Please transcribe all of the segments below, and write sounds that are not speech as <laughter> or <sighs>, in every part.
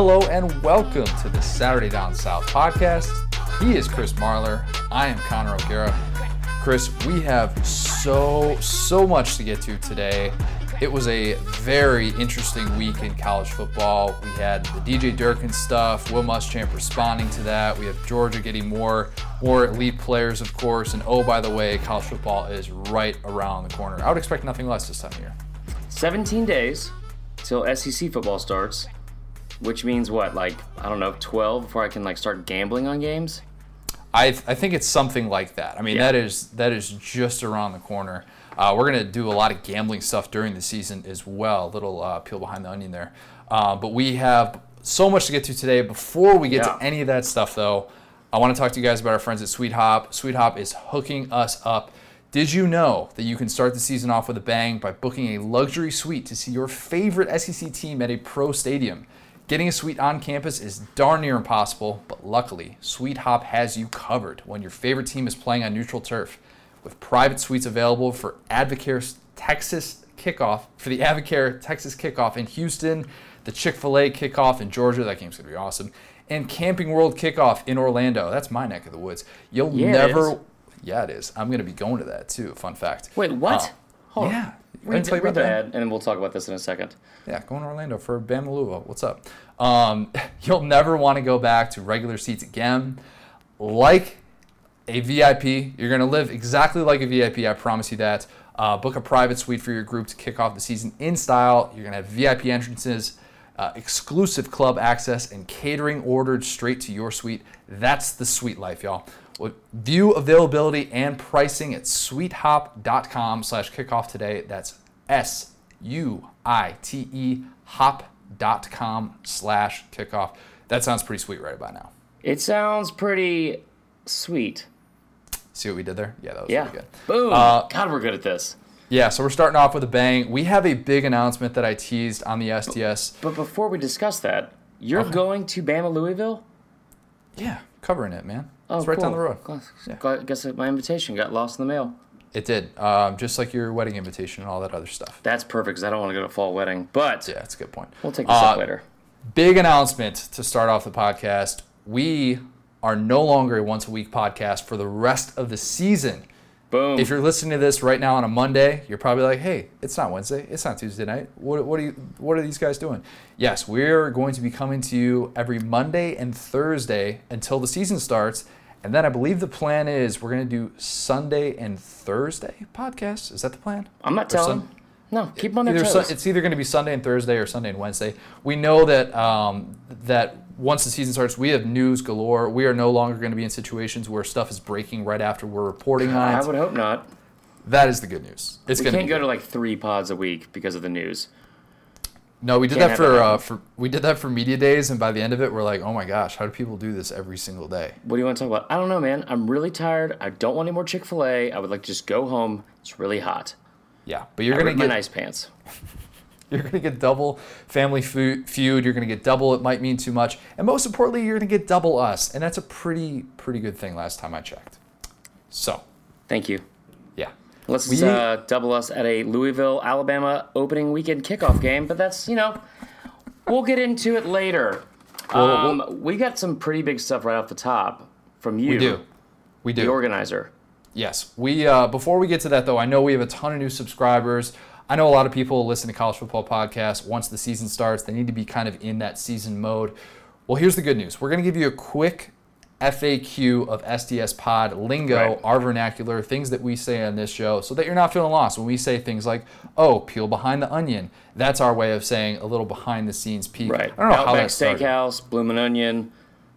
Hello and welcome to the Saturday Down South podcast. He is Chris Marler. I am Connor O'Gara. Chris, we have so, so much to get to today. It was a very interesting week in college football. We had the DJ Durkin stuff, Will Muschamp responding to that. We have Georgia getting more, more elite players, of course. And oh, by the way, college football is right around the corner. I would expect nothing less this time of year. 17 days till SEC football starts, which means what? Like I don't know, 12 before I can like start gambling on games. I, I think it's something like that. I mean, Yeah. that is that is just around the corner. Uh, we're gonna do a lot of gambling stuff during the season as well. A little uh, peel behind the onion there. Uh, but we have so much to get to today. Before we get Yeah. to any of that stuff, though, I want to talk to you guys about our friends at SuiteHop. Sweet Hop is hooking us up. Did you know that you can start the season off with a bang by booking a luxury suite to see your favorite SEC team at a pro stadium? Getting a suite on campus is darn near impossible, but luckily, SuiteHop has you covered when your favorite team is playing on neutral turf. With private suites available for Advocare's Texas kickoff, for the Advocare Texas kickoff in Houston, the Chick fil A kickoff in Georgia, that game's gonna be awesome, and Camping World kickoff in Orlando. That's my neck of the woods. You'll Yeah, never. is. Yeah, it is. I'm gonna be going to that too. Fun fact. Wait, what? Uh, Hold yeah. I Read, didn't tell read about the that? and then we'll talk about this in a second. Yeah, going to Orlando for Louisville. What's up? Um, <laughs> you'll never want to go back to regular seats again. Like a VIP, you're going to live exactly like a VIP. I promise you that. Uh, book a private suite for your group to kick off the season in style. You're going to have VIP entrances, uh, exclusive club access, and catering ordered straight to your suite. That's the sweet life, y'all. View availability and pricing at suitehop.com slash kickoff today. That's S U I T E hop.com slash kickoff. That sounds pretty sweet right about now. It sounds pretty sweet. See what we did there? Yeah, that was Yeah. really good. Boom. Uh, God, we're good at this. Yeah, so we're starting off with a bang. We have a big announcement that I teased on the SDS. But before we discuss that, you're going to Bama Louisville? Yeah, covering it, man. Oh, it's right down the road. Guess- Yeah. Guess my invitation got lost in the mail. It did, um, just like your wedding invitation and all that other stuff. That's perfect because I don't want to go to a fall wedding. But Yeah, that's a good point. we'll take this Uh, up later. Big announcement to start off the podcast. We are no longer a once a week podcast for the rest of the season. Boom. If you're listening to this right now on a Monday, you're probably like, "Hey, it's not Wednesday. It's not Tuesday night. What, what are you? What are these guys doing?" Yes, we're going to be coming to you every Monday and Thursday until the season starts, and then I believe the plan is we're going to do Sunday and Thursday podcasts. Is that the plan? I'm not Or telling. Sun- no, keep them on their Either toes. Sun- it's either going to be Sunday and Thursday or Sunday and Wednesday. We know that um, that once the season starts, we have news galore. We are no longer going to be in situations where stuff is breaking right after we're reporting on it. I would hope not. That is the good news. It's We going can't go to like three pods a week because of the news. No, we did that for uh, for we did that for media days, and by the end of it, we're like, oh my gosh, how do people do this every single day? What do you want to talk about? I don't know, man. I'm really tired. I don't want any more Chick Fil A. I would like to just go home. It's really hot. Yeah, but you're I gonna get my nice pants. <laughs> you're gonna get double family feud. You're gonna get double. It might mean too much, and most importantly, you're gonna get double us, and that's a pretty pretty good thing. Last time I checked. So Thank you. Let's We- uh, double us at a Louisville, Alabama opening weekend kickoff game, but that's, you know, we'll get into it later. Well, Um, we got some pretty big stuff right off the top from you, we do, we do. the organizer. Yes. We uh, before we get to that though, I know we have a ton of new subscribers. I know a lot of people listen to college football podcasts. Once the season starts, they need to be kind of in that season mode. Well, here's the good news. We're going to give you a quick FAQ of SDS Pod lingo, Right. our vernacular, things that we say on this show, so that you're not feeling lost when we say things like, "Oh, peel behind the onion." That's our way of saying a little behind the scenes peek. Right. I don't know how that started. Steakhouse, Bloomin' Onion.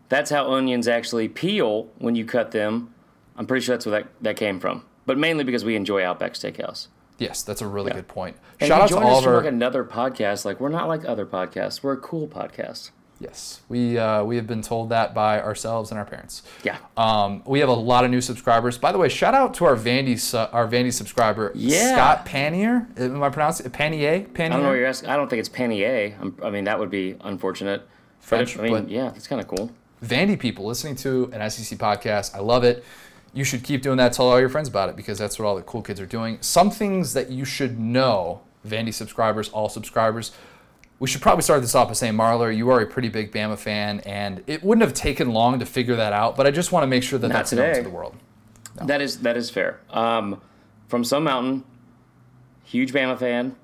That's how onions actually peel when you cut them. I'm pretty sure that's where that, that came from. But mainly because we enjoy Outback Steakhouse. Yes, that's a really good point. And Shout out to join all of our like another podcast. Like we're not like other podcasts. We're a cool podcast. Yes, we uh, we have been told that by ourselves and our parents. Yeah. Um, we have a lot of new subscribers. By the way, shout out to our Vandy su- our Vandy subscriber Yeah. Scott Panier. Am I pronouncing it Panier? Panier. I don't know what you're asking. I don't think it's Panier. I'm, I mean, that would be unfortunate. French, but, I mean, yeah, it's kind of cool. Vandy people listening to an SEC podcast. I love it. You should keep doing that. Tell all your friends about it because that's what all the cool kids are doing. Some things that you should know, Vandy subscribers, all subscribers. We should probably start this off by saying, Marler, you are a pretty big Bama fan, and it wouldn't have taken long to figure that out. But I just want to make sure that Not that's known to the world. That is that is fair. Um, from some mountain, huge Bama fan.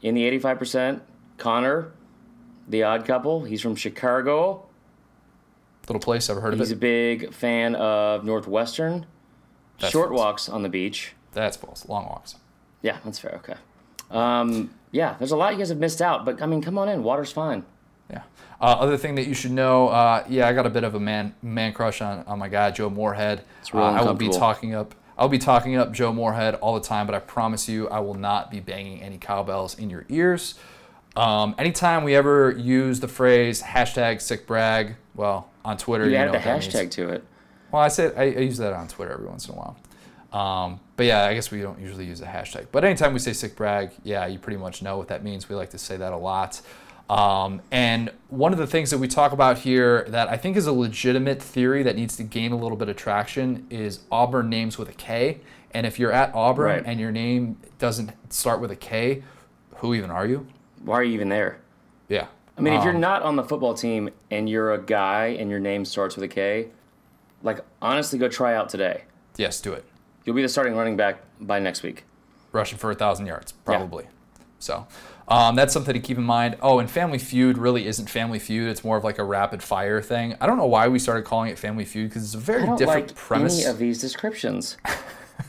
In the eighty-five percent, Connor, the odd couple. He's from Chicago. Little place, ever heard of He's a big fan of Northwestern. That's Short false. walks on the beach. That's false. Long walks. Yeah, that's fair. Okay. Um, yeah, there's a lot you guys have missed out, but I mean, come on in. Water's fine. Yeah. Uh, other thing that you should know, uh, yeah, I got a bit of a man man crush on, on my guy Joe Moorhead. real Uh, I will be talking up. I'll be talking up Joe Moorhead all the time, but I promise you, I will not be banging any cowbells in your ears. Um, anytime we ever use the phrase hashtag sick brag, well, on Twitter, You you, added know the what that means. hashtag to it. Well, I said I, I use that on Twitter every once in a while. Um, but yeah, I guess we don't usually use a hashtag. But anytime we say sick brag, yeah, you pretty much know what that means. We like to say that a lot. Um, and one of the things that we talk about here that I think is a legitimate theory that needs to gain a little bit of traction is Auburn names with a K. And if you're at Auburn Right. and your name doesn't start with a K, who even are you? Why are you even there? Yeah. I mean, if you're Um, not on the football team and you're a guy and your name starts with a K, like honestly, go try out today. yes, do it. You'll be the starting running back by next week. rushing for a thousand yards, probably. So um, that's something to keep in mind. Oh, and Family Feud really isn't Family Feud. It's more of like a rapid fire thing. I don't know why we started calling it Family Feud because it's a very I don't different like premise. any of these descriptions. <laughs>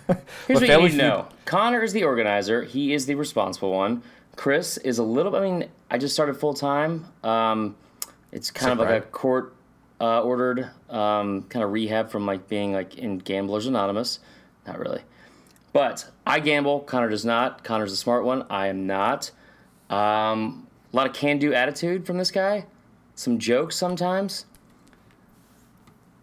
Here's But what you need to Feud- know: Connor is the organizer. He is the responsible one. Chris is a little. I mean, I just started full time. Um, it's kind of like a court uh, ordered um, kind of rehab from like being like in Gamblers Anonymous. Not really, but I gamble. Connor does not. Connor's the smart one. I am not. Um, a lot of can-do attitude from this guy. Some jokes sometimes.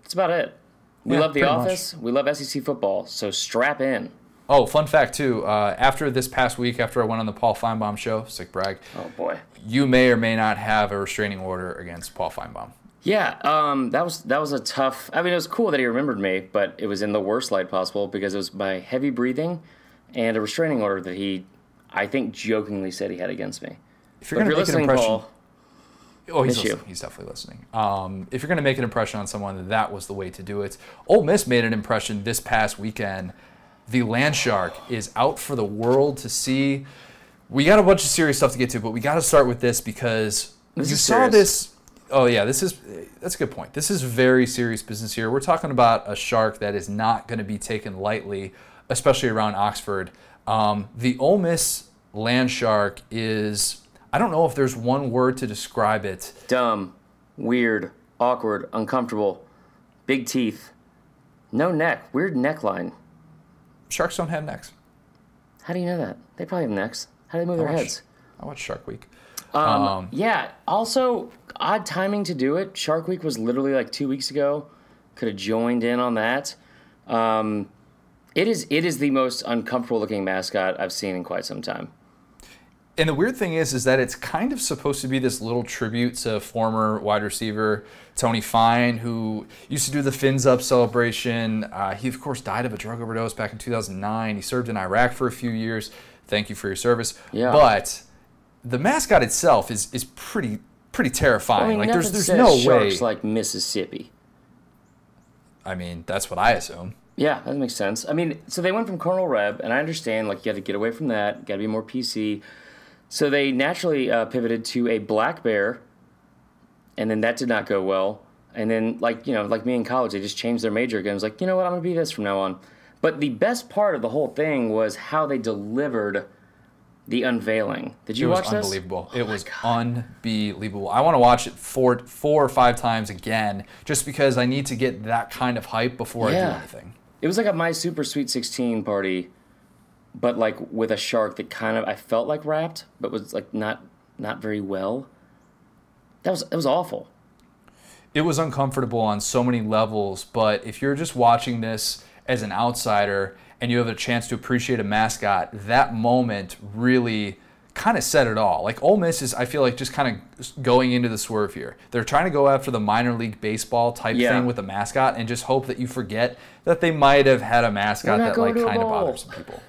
That's about it. We Yeah, love The pretty much. Office. We love SEC football. So strap in. oh, fun fact too. Uh, after this past week, after I went on the Paul Finebaum show, sick brag, Oh boy. you may or may not have a restraining order against Paul Finebaum. Yeah, um, that was that was a tough. I mean, it was cool that he remembered me, but it was in the worst light possible because it was by heavy breathing and a restraining order that he, I think, jokingly said he had against me. If you're going to make an impression, Paul, Oh, he's listening. He's definitely listening. Um, if you're going to make an impression on someone, that was the way to do it. Ole Miss made an impression this past weekend. The land shark is out for the world to see. We got a bunch of serious stuff to get to, but we got to start with this because This you saw serious. this. Oh yeah, this is that's a good point. This is very serious business here. We're talking about a shark that is not going to be taken lightly, especially around Oxford. Um, the Ole Miss land shark is. I don't know if there's one word to describe it. dumb, weird, awkward, uncomfortable, big teeth, no neck, weird neckline. Sharks don't have necks. How do you know that? They probably have necks. How do they move their watch- heads? I watch Shark Week. Um, Um, yeah. Also, odd timing to do it. Shark Week was literally like two weeks ago. Could have joined in on that. Um, it is it is the most uncomfortable looking mascot I've seen in quite some time. And the weird thing is, is that it's kind of supposed to be this little tribute to former wide receiver Tony Fein, who used to do the fins up celebration. Uh, he of course died of a drug overdose back in 2009. He served in Iraq for a few years. Thank you for your service. Yeah. But the mascot itself is is pretty pretty terrifying. I mean, like there's there's no way. sharks like Mississippi. I mean, that's what I assume. Yeah, that makes sense. I mean, so they went from Colonel Reb, and I understand like you got to get away from that, got to be more PC. So they naturally uh, pivoted to a black bear, and then that did not go well. And then like you know, like me in college, they just changed their major again. It was like, you know what, I'm gonna be this from now on. But the best part of the whole thing was how they delivered the unveiling. Did you It was watch? Oh unbelievable. it was unbelievable. I want to watch it four, four or five times again, just because I need to get that kind of hype before I do anything. It was like a My Super Sweet 16 party, but like with a shark that kind of I felt like wrapped, but was like not not very well. That was that was awful. It was uncomfortable on so many levels, but if you're just watching this as an outsider and you have a chance to appreciate a mascot, that moment really kind of said it all. Like Ole Miss is, I feel like, just kind of going into the swerve here. They're trying to go after the minor league baseball type Yeah. thing with a mascot and just hope that you forget that they might have had a mascot that like kind of bothers some people.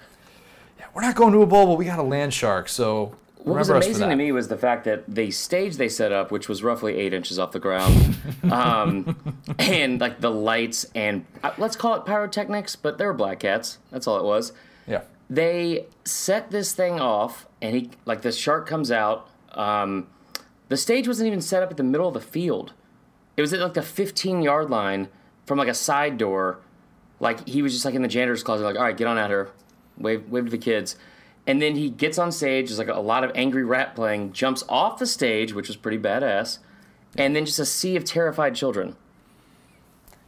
Yeah, we're not going to a bowl, but we got a land shark, so what was Remember for amazing to me was the fact that the stage they set up, which was roughly eight inches off the ground, <laughs> um, and like the lights and uh, let's call it pyrotechnics, but they were black cats. That's all it was. Yeah. They set this thing off, and he like the shark comes out. Um, the stage wasn't even set up at the middle of the field. It was at like the 15 yard line from like a side door. Like he was just like in the janitor's closet, like, all right, get on out here, wave, wave to the kids. And then he gets on stage. There's like a lot of angry rap playing. Jumps off the stage, which was pretty badass. And then just a sea of terrified children.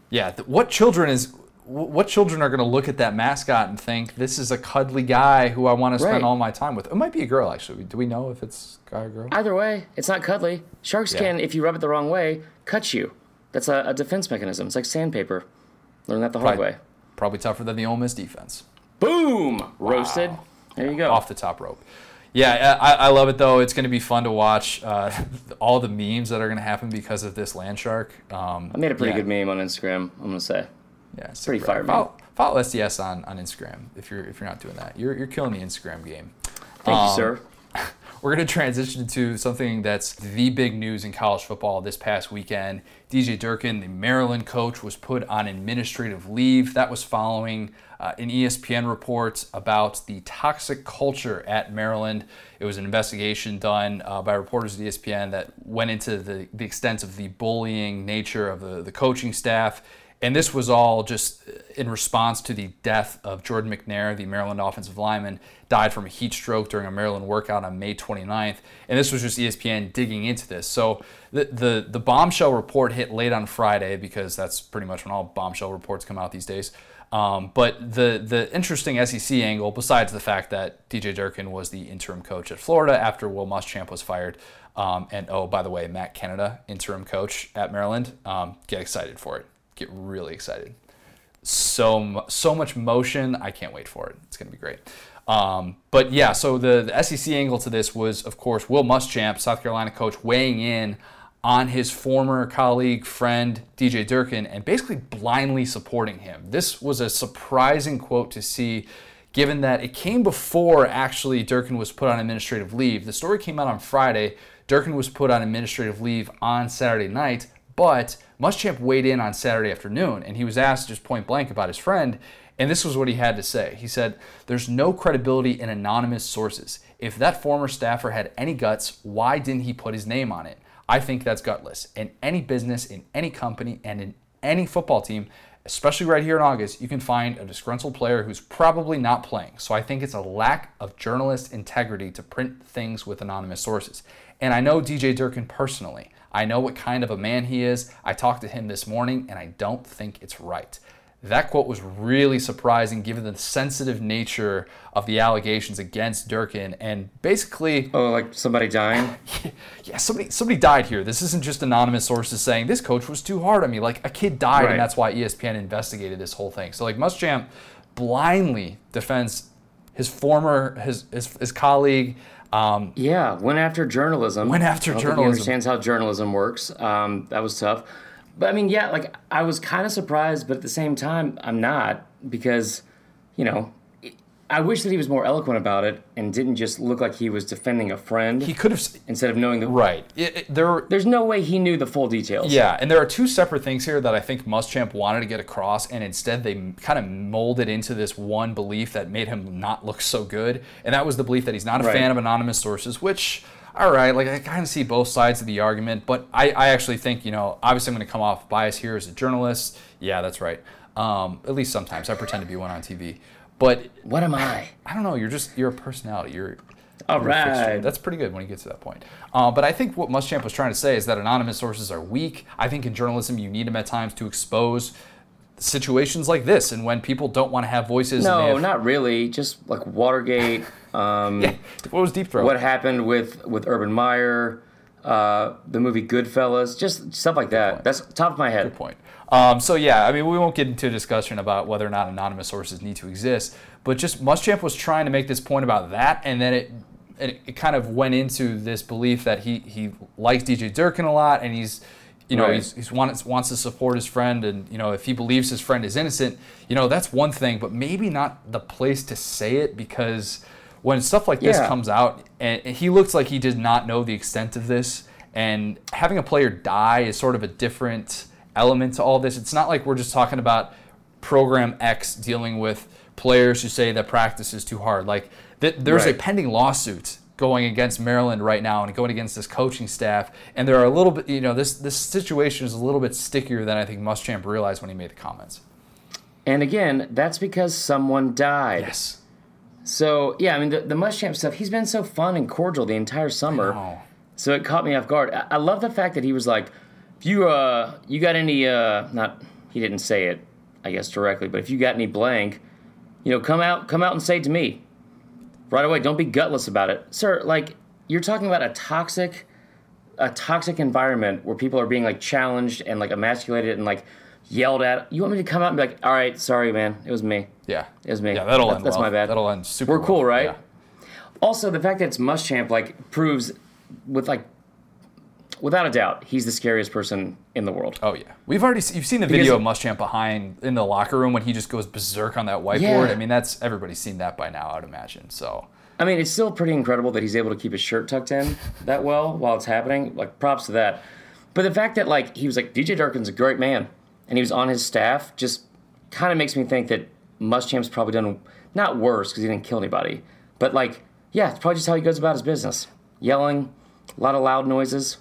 Yeah. th- What children is? What children are going to look at that mascot and think this is a cuddly guy who I want to spend Right. all my time with? It might be a girl, actually. Do we know if it's guy or girl? Either way, it's not cuddly. Sharks Yeah. can, if you rub it the wrong way, cut you. That's a, a defense mechanism. It's like sandpaper. Learn that the hard Probably, way. probably tougher than the Ole Miss defense. Boom! Roasted. There you go. off the top rope. Yeah, I, I love it though. It's going to be fun to watch uh, <laughs> all the memes that are going to happen because of this land shark. Um, I made a pretty yeah, good meme on Instagram. I'm gonna say. Yeah, it's pretty fire. Follow, follow SDS on, on Instagram if you're if you're not doing that. You're you're killing the Instagram game. Thank Um, you, sir. <laughs> We're going to transition to something that's the big news in college football this past weekend. DJ Durkin, the Maryland coach, was put on administrative leave. That was following uh, an ESPN report about the toxic culture at Maryland. It was an investigation done uh, by reporters at ESPN that went into the, the extent of the bullying nature of the, the coaching staff. And this was all just in response to the death of Jordan McNair, the Maryland offensive lineman, died from a heat stroke during a Maryland workout on May 29th. And this was just ESPN digging into this. So the, the, the bombshell report hit late on Friday because that's pretty much when all bombshell reports come out these days. Um, but the, the interesting SEC angle, besides the fact that DJ Durkin was the interim coach at Florida after Will Muschamp was fired, um, and oh, by the way, Matt Canada, interim coach at Maryland, um, get excited for it get really excited. So so much motion. I can't wait for it. It's gonna be great. Um, but yeah, so the, the SEC angle to this was, of course, Will Muschamp, South Carolina coach, weighing in on his former colleague, friend DJ Durkin, and basically blindly supporting him. This was a surprising quote to see, given that it came before actually Durkin was put on administrative leave. The story came out on Friday. Durkin was put on administrative leave on Saturday night, but Muschamp weighed in on Saturday afternoon, and he was asked just point blank about his friend, and this was what he had to say. He said, There's no credibility in anonymous sources. If that former staffer had any guts, why didn't he put his name on it? I think that's gutless. In any business, in any company, and in any football team, especially right here in August, you can find a disgruntled player who's probably not playing. So I think it's a lack of journalist integrity to print things with anonymous sources. And I know DJ Durkin personally. I know what kind of a man he is. I talked to him this morning, and I don't think it's right. That quote was really surprising given the sensitive nature of the allegations against Durkin and basically Oh, like somebody dying? <laughs> yeah, somebody somebody died here. This isn't just anonymous sources saying this coach was too hard on me. Like a kid died, Right. and that's why ESPN investigated this whole thing. So like Muschamp blindly defends his former his his, his colleague. Um, Yeah, went after journalism. Went after journalism. He understands how journalism works. Um, that was tough. But I mean, yeah, like I was kind of surprised, but at the same time, I'm not because, you know, I wish that he was more eloquent about it and didn't just look like he was defending a friend he could have instead of knowing the. right. It, it- there There's no way he knew the full details. Yeah, and there are two separate things here that I think Muschamp wanted to get across, and instead they kind of molded into this one belief that made him not look so good, and that was the belief that he's not a Right. fan of anonymous sources, which, all right, like I kind of see both sides of the argument, but I, I actually think, you know, obviously I'm going to come off biased here as a journalist. Yeah, that's right. Um, at least sometimes I pretend to be one on TV, but What am I? I don't know. You're just you're a personality. You're All you're right. That's pretty good when you get to that point. Uh, but I think what Muschamp was trying to say is that anonymous sources are weak. I think in journalism you need them at times to expose situations like this, and when people don't want to have voices. No, have- not really. Just like Watergate. <laughs> Um, What was Deep Throat? what happened with with Urban Meyer, uh, the movie Goodfellas, just stuff like that. That's top of my head. Good point. Um, so yeah, I mean, we won't get into a discussion about whether or not anonymous sources need to exist, but just Muschamp was trying to make this point about that, and then it it, it kind of went into this belief that he he likes DJ Durkin a lot, and he's you know Right. he's, he's wants wants to support his friend, and you know if he believes his friend is innocent, you know that's one thing, but maybe not the place to say it because when stuff like this Yeah. comes out, and he looks like he did not know the extent of this, and having a player die is sort of a different element to all this. It's not like we're just talking about program X dealing with players who say that practice is too hard. Like th- there's a pending lawsuit going against Maryland right now and going against this coaching staff, and there are a little bit, you know, this this situation is a little bit stickier than I think Muschamp realized when he made the comments. And again, that's because someone died. Yes. So yeah, I mean the, the Muschamp stuff. He's been so fun and cordial the entire summer. So it caught me off guard. I, I love the fact that he was like, if you uh you got any uh not he didn't say it I guess directly, but if you got any blank, you know, come out come out and say it to me. Right away. Don't be gutless about it. Sir, like you're talking about a toxic a toxic environment where people are being like challenged and like emasculated and like yelled at. You want me to come out and be like, "All right, sorry man, it was me." Yeah. It was me. Yeah, that'll That- end that's well. my bad. That'll end super We're well. cool, right? Yeah. Also, the fact that it's Muschamp like proves with like without a doubt he's the scariest person in the world. Oh yeah, we've already se- you've seen the Because- video of Muschamp behind in the locker room when he just goes berserk on that whiteboard. Yeah. I mean, that's everybody's seen that by now, I'd imagine. So I mean, it's still pretty incredible that he's able to keep his shirt tucked in that well while it's happening. Like props to that. But the fact that like he was like DJ Durkin's a great man and he was on his staff just kind of makes me think that Muschamp's probably done not worse because he didn't kill anybody, but like yeah, it's probably just how he goes about his business, yelling, a lot of loud noises,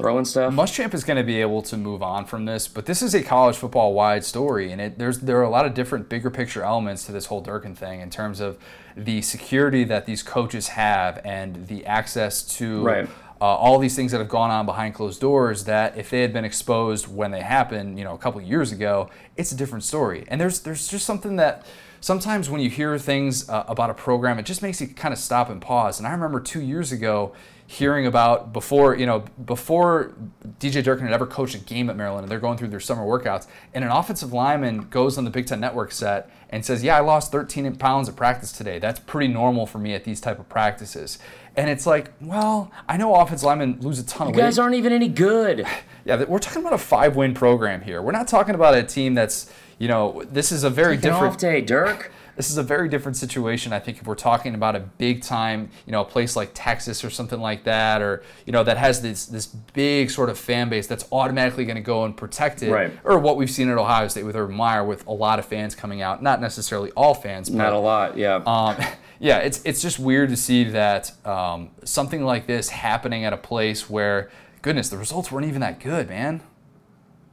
throwing stuff. Muschamp is going to be able to move on from this, but this is a college football wide story, and it, there's there are a lot of different bigger picture elements to this whole Durkin thing in terms of the security that these coaches have and the access to Right. uh, all these things that have gone on behind closed doors. That if they had been exposed when they happened, you know, a couple years ago, it's a different story. And there's there's just something that sometimes when you hear things uh, about a program, it just makes you kind of stop and pause. And I remember two years ago hearing about before you know before DJ Durkin had ever coached a game at Maryland, and they're going through their summer workouts, and an offensive lineman goes on the Big Ten Network set and says, "Yeah, I lost 13 pounds at practice today. That's pretty normal for me at these type of practices." And it's like, well, I know offensive linemen lose a ton of weight. you guys aren't even any good. <sighs> Yeah, we're talking about a five-win program here. We're not talking about a team that's, you know, this is a very Take different. off day, Dirk. This is a very different situation. I think if we're talking about a big time, you know, a place like Texas or something like that, or you know, that has this this big sort of fan base that's automatically going to go and protect it, Right. or what we've seen at Ohio State with Urban Meyer, with a lot of fans coming out, not necessarily all fans, but Not a lot, yeah. um, <laughs> yeah, it's it's just weird to see that um, something like this happening at a place where, goodness, the results weren't even that good, man.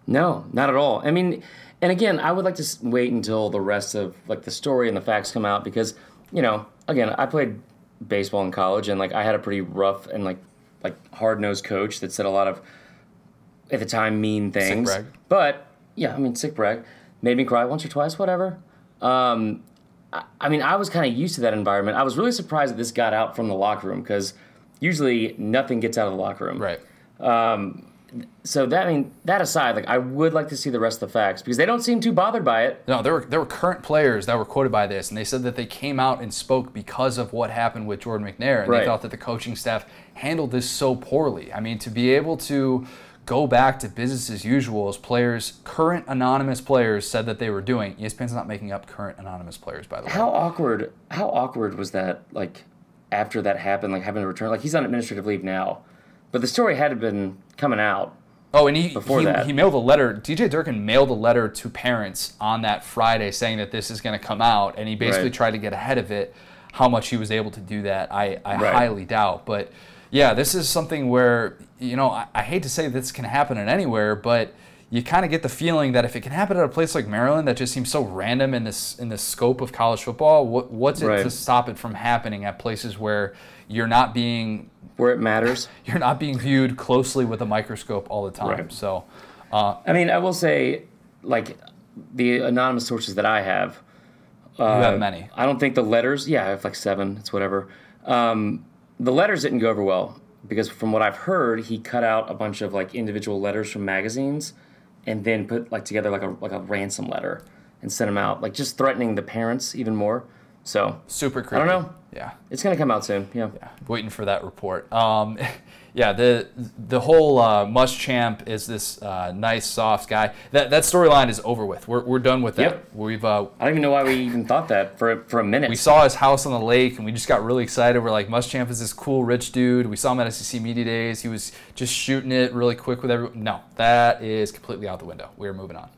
No, not at all. I mean, and again, I would like to wait until the rest of like the story and the facts come out because, you know, again, I played baseball in college and like I had a pretty rough and like like hard nosed coach that said a lot of at the time mean things. But yeah, I mean, sick brag made me cry once or twice, whatever. Um, I, I mean, I was kind of used to that environment. I was really surprised that this got out from the locker room because usually nothing gets out of the locker room Right. So that I mean that aside, like I would like to see the rest of the facts because they don't seem too bothered by it. No, there were there were current players that were quoted by this, and they said that they came out and spoke because of what happened with Jordan McNair, and Right. they thought that the coaching staff handled this so poorly. I mean, to be able to go back to business as usual as players, current anonymous players said that they were doing. ESPN's not making up current anonymous players, by the way. How awkward? How awkward was that? Like after that happened, like having to return. Like he's on administrative leave now, but the story had been coming out. Oh, and he Before he, that. he mailed a letter. DJ Durkin mailed a letter to parents on that Friday saying that this is going to come out, and he basically Right. tried to get ahead of it. How much he was able to do that, I, I Right. highly doubt. But yeah, this is something where you know I, I hate to say this can happen at anywhere, but you kind of get the feeling that if it can happen at a place like Maryland, that just seems so random in this in the scope of college football. What, what's it Right. to stop it from happening at places where you're not being Where it matters. <laughs> you're not being viewed closely with a microscope all the time? Right. So. Uh, I mean, I will say, like the anonymous sources that I have. You have many. I don't think the letters. Yeah, I have like seven. It's whatever. Um, the letters didn't go over well because from what I've heard, he cut out a bunch of like individual letters from magazines, and then put like together like a like a ransom letter and sent them out, like just threatening the parents even more. So Super creepy. I don't know. Yeah. it's gonna come out soon. Yeah. Yeah. Waiting for that report. Um, <laughs> Yeah, the the whole uh, Muschamp is this uh, nice, soft guy. That that storyline is over with. We're, we're done with that. Yep. We've uh, I don't even know why we even thought that for for a minute. we saw his house on the lake and we just got really excited. We're like, Muschamp is this cool rich dude. We saw him at SEC Media Days. He was just shooting it really quick with everyone. No, that is completely out the window. We're moving on.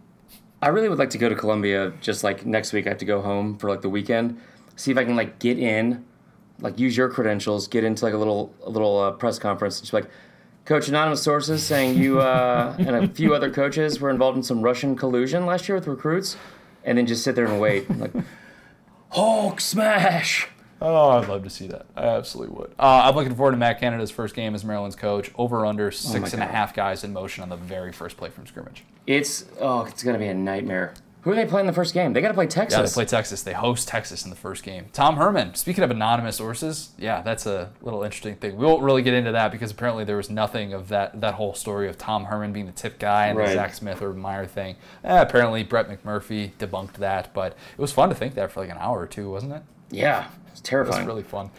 I really would like to go to Columbia. Just like next week, I have to go home for like the weekend. See if I can like get in, like use your credentials, get into like a little a little uh, press conference. Just be like, Coach, anonymous sources saying you uh, <laughs> and a few other coaches were involved in some Russian collusion last year with recruits, and then just sit there and wait. Like, Hulk smash. Oh, I'd love to see that. I absolutely would. Uh, I'm looking forward to Matt Canada's first game as Maryland's coach. Over under six and a half guys in motion on the very first play from scrimmage. It's oh, it's gonna be a nightmare. Who are they playing the first game? They got to play Texas. Yeah, they play Texas. They host Texas in the first game. Tom Herman, speaking of anonymous sources, yeah, that's a little interesting thing. We won't really get into that because apparently there was nothing of that that whole story of Tom Herman being the tip guy and the Zach Smith or Meyer thing. Eh, apparently Brett McMurphy debunked that, but it was fun to think that for like an hour or two, wasn't it? yeah, it's It was terrifying. really fun.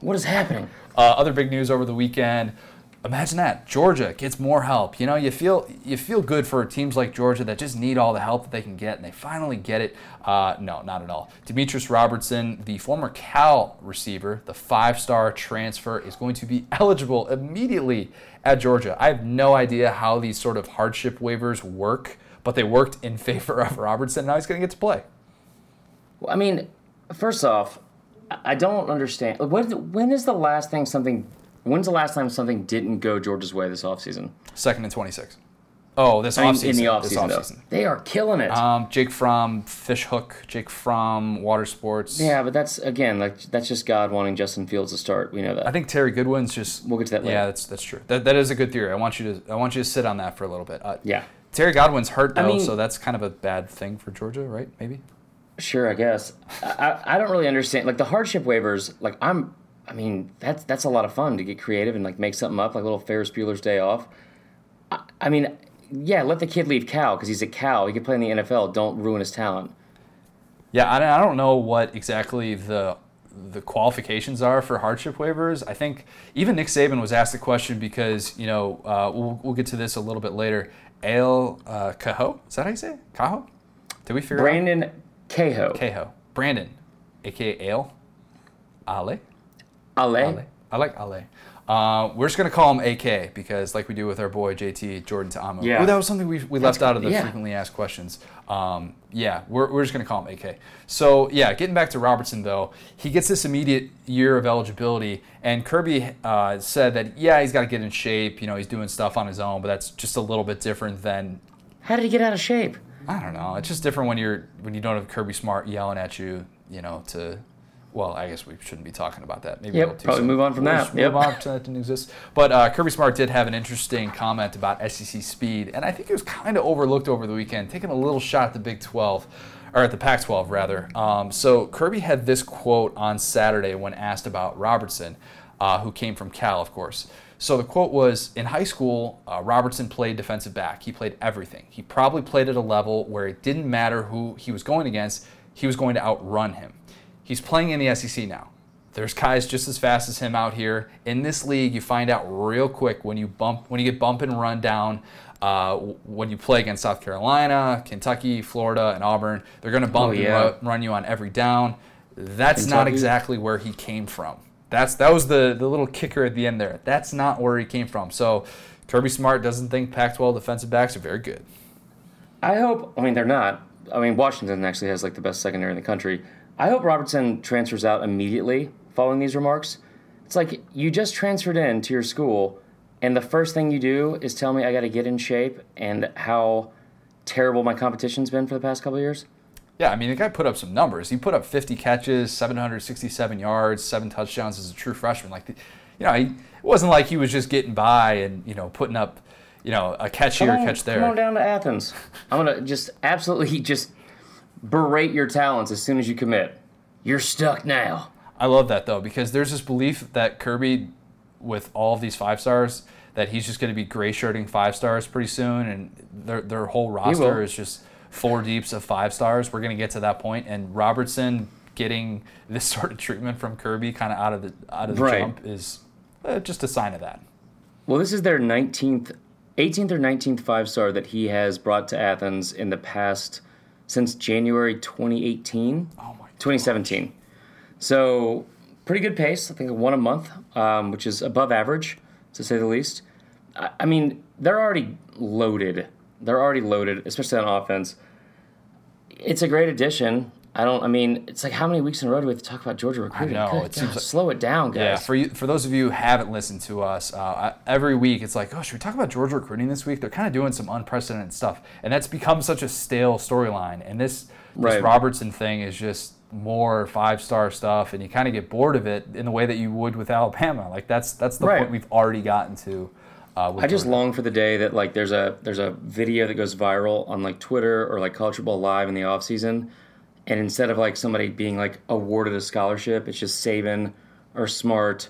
what is happening? Uh, other big news over the weekend. Imagine that Georgia gets more help. You know, you feel you feel good for teams like Georgia that just need all the help that they can get, and they finally get it. Uh, no, not at all. Demetris Robertson, the former Cal receiver, the five-star transfer, is going to be <laughs> eligible immediately at Georgia. I have no idea how these sort of hardship waivers work, but they worked in <laughs> favor of Robertson. Now he's going to get to play. Well, I mean, first off, I don't understand. When, when is the last thing something? When's the last time something didn't go Georgia's way this offseason? Second and 26. Oh, this I mean, offseason. in the this offseason, offseason. They are killing it. Um, Jake Fromm Fish Hook, Jake Fromm Water Sports. yeah, but that's, again, like that's just God wanting Justin Fields to start. We know that. I think Terry Godwin's just. We'll get to that later. Yeah, that's that's true. That, that is a good theory. I want you to I want you to sit on that for a little bit. Uh, yeah. Terry Godwin's hurt though, mean- so that's kind of a bad thing for Georgia, right? Maybe. Sure, I guess. I, I I don't really understand. Like the hardship waivers, like I'm, I mean, that's that's a lot of fun to get creative and like make something up, like little Ferris Bueller's Day Off. I, I mean, yeah, let the kid leave Cal because he's a Cal. He could play in the NFL. Don't ruin his talent. Yeah, I, don't- I don't know what exactly the the qualifications are for hardship waivers. I think even Nick Saban was asked the question because you know uh, we'll, we'll get to this a little bit later. Ale uh, Kaho, is that how you say it? Kaho? Did we figure out? Brandon Kaho. Kaho. Brandon, aka Ale. Ale. Ale. Ale. I like Ale. Uh, we're just gonna call him AK because, like we do with our boy JT Jordan Ta'amu. Yeah. Ooh, that was something we, we left out of the yeah. frequently asked questions. Um, yeah, we're, we're just gonna call him AK. So yeah, getting back to Robertson though, he gets this immediate year of eligibility, and Kirby uh, said that yeah, he's got to get in shape. You know, he's doing stuff on his own, but that's just a little bit different than How did he get out of shape? I don't know. It's just different when you're when you don't have Kirby Smart yelling at you. You know to. Well, I guess we shouldn't be talking about that. Maybe Yep, probably soon. move on from We'll that. Yep. Move on, that didn't exist. But uh, Kirby Smart did have an interesting comment about SEC speed, and I think it was kind of overlooked over the weekend, taking a little shot at the Big 12, or at the Pac 12 rather. Um, so Kirby had this quote on Saturday when asked about Robertson, uh, who came from Cal, of course. So the quote was In high school, uh, Robertson played defensive back. He played everything. He probably played at a level where it didn't matter who he was going against, he was going to outrun him. He's playing in the SEC now. There's guys just as fast as him out here. In this league, you find out real quick when you bump when you get bump and run down. Uh, when you play against South Carolina, Kentucky, Florida, and Auburn, they're going to bump Oh, and yeah. ru- run you on every down. That's not exactly where he came from. That's that was the the little kicker at the end there. That's not where he came from. So Kirby Smart doesn't think Pac-12 defensive backs are very good. I hope. I mean, they're not. I mean, Washington actually has like the best secondary in the country. I hope Robertson transfers out immediately following these remarks. It's like you just transferred in to your school, and the first thing you do is tell me I got to get in shape and how terrible my competition's been for the past couple of years. Yeah, I mean, the guy put up some numbers. He put up 50 catches, 767 yards, seven touchdowns as a true freshman. Like, the, you know, he, it wasn't like he was just getting by and you know putting up, you know, a catch here, on- catch there. Come on down to Athens. I'm gonna just absolutely <laughs> just berate your talents as soon as you commit. You're stuck now. I love that though because there's this belief that Kirby, with all of these five stars, that he's just going to be gray shirting five stars pretty soon, and their their whole roster is just four deeps of five stars. We're going to get to that point, and Robertson getting <laughs> this sort of treatment from Kirby, kind of out of the out of the Right. jump, is uh, just a sign of that. Well, this is their 19th, 18th or 19th five star that he has brought to Athens in the past since January 2018, Oh my. 2017. So pretty good pace. I think one a month, um, which is above average to say the least. I, I mean, they're already loaded. They're already loaded, especially on offense. It's a great addition. I don't. I mean, it's like how many weeks in a row do we have to talk about Georgia recruiting? know, Good it God, like- slow it down, guys. Yeah, for you, for those of you who haven't listened to us, uh, I- every week it's like, oh, should we talk about Georgia recruiting this week? They're kind of doing some unprecedented stuff, and that's become such a stale storyline. And this this Right. Robertson thing is just more five star stuff, and you kind of get bored of it in the way that you would with Alabama. Like that's that's the Right. point we've already gotten to. Uh, I just Georgia. long for the day that like there's a there's a video that goes viral on like Twitter or like College Football Live in the off season, and instead of like somebody being like awarded a scholarship, it's just Saban or Smart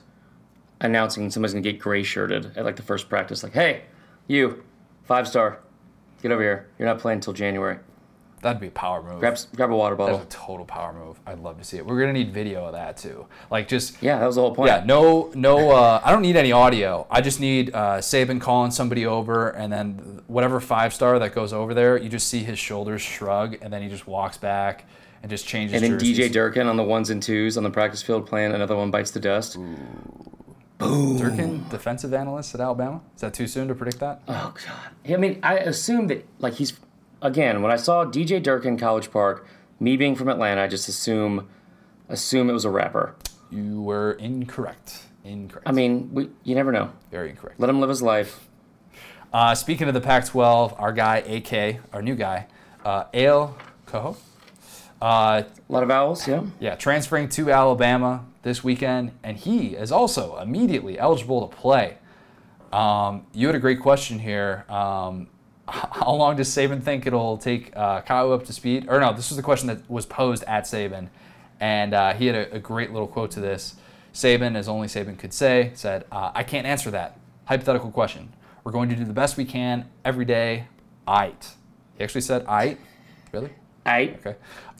announcing somebody's gonna get gray shirted at like the first practice. Like, hey, you, five star, get over here. You're not playing until January. That'd be a power move. Grab grab a water bottle. That's a total power move. I'd love to see it. We're gonna need video of that too. Like just Yeah, that was the whole point. Yeah, no, no. Uh, I don't need any audio. I just need uh, Saban calling somebody over, and then whatever five star that goes over there, you just see his shoulders shrug, and then he just walks back and just changes. And then DJ. Durkin on the ones and twos on the practice field playing another one bites the dust. Boom. Durkin, defensive analyst at Alabama. Is that too soon to predict that? Oh god. I mean, I assume that like he's again when I saw DJ Durkin in College Park, me being from Atlanta, I just assume assume it was a rapper. You were incorrect. Incorrect. I mean, we you never know. very incorrect. Let him live his life. Uh, speaking of the Pac-12, our guy AK, our new guy, uh, Ale Kaho. Uh, A lot of vowels, yeah. Yeah, transferring to Alabama this weekend, and he is also immediately eligible to play. Um, you had a great question here. Um, how long does Saban think it'll take uh, Kyle up to speed? Or no, this was the question that was posed at Saban, and uh, he had a, a great little quote to this. Saban, as only Saban could say, said, uh, "I can't answer that hypothetical question. We're going to do the best we can every day. Aight." He actually said, "Aight." Really? I Okay.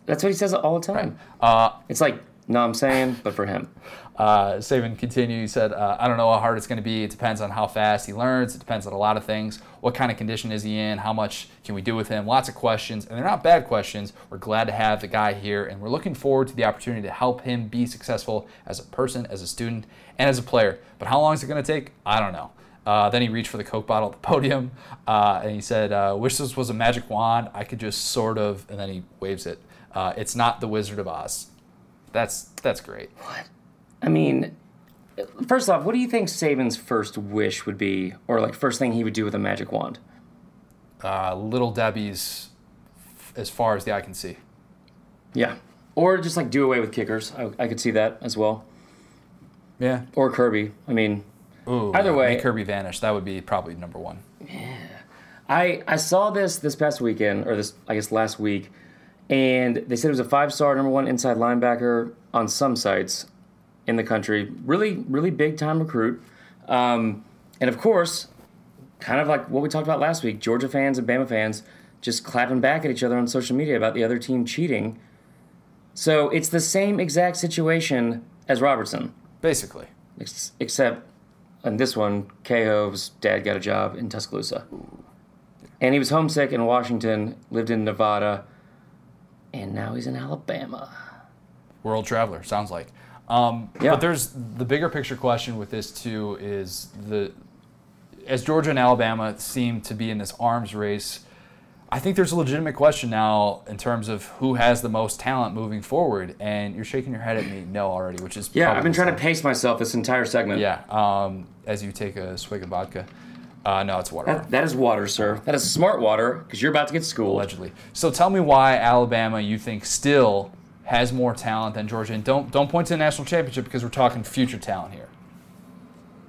that's what he says all the time. Uh, It's like, no, I'm saying, but for him. Uh, Saban continued, he said, uh, I don't know how hard it's going to be. It depends on how fast he learns. It depends on a lot of things. What kind of condition is he in? How much can we do with him? Lots of questions, and they're not bad questions. We're glad to have the guy here, and we're looking forward to the opportunity to help him be successful as a person, as a student, and as a player. But how long is it going to take? I don't know. Uh, then he reached for the Coke bottle at the <laughs> podium, uh, and he said, uh, Wish this was a magic wand. I could just sort of, and then he waves it. Uh, it's not the Wizard of Oz. That's that's great. What? I mean, first off, what do you think Saban's first wish would be, or like first thing he would do with a magic wand? uh, Little Debbie's as far as the eye can see. Yeah. Or just like do away with kickers. I, I could see that as well. Yeah. Or Kirby. I mean, Ooh, Either way- make Kirby vanish. That would be probably number one. Yeah. I I saw this this past weekend or this I guess last week, and they said it was a five star number one inside linebacker on some sites in the country. Really really big time recruit, um, and of course, kind of like what we talked about last week. Georgia fans and Bama fans just clapping back at each other on social media about the other team cheating. So it's the same exact situation as Robertson, Basically. ex- except on this one, Kaho's dad got a job in Tuscaloosa. And he was homesick in Washington, lived in Nevada, and now he's in Alabama. World traveler, sounds like. Um, Yeah. But there's the bigger picture question with this too is the as Georgia and Alabama seem to be in this arms race. I think there's a legitimate question now in terms of who has the most talent moving forward, and you're shaking your head at me no already, which is Yeah, I've been trying to pace myself this entire segment. Yeah, um, as you take a swig of vodka. Uh, no, it's water. That, that is water, sir. That is smart water, because you're about to get schooled. allegedly. So tell me why Alabama you think still has more talent than Georgia, and don't don't point to the national championship because we're talking future talent here.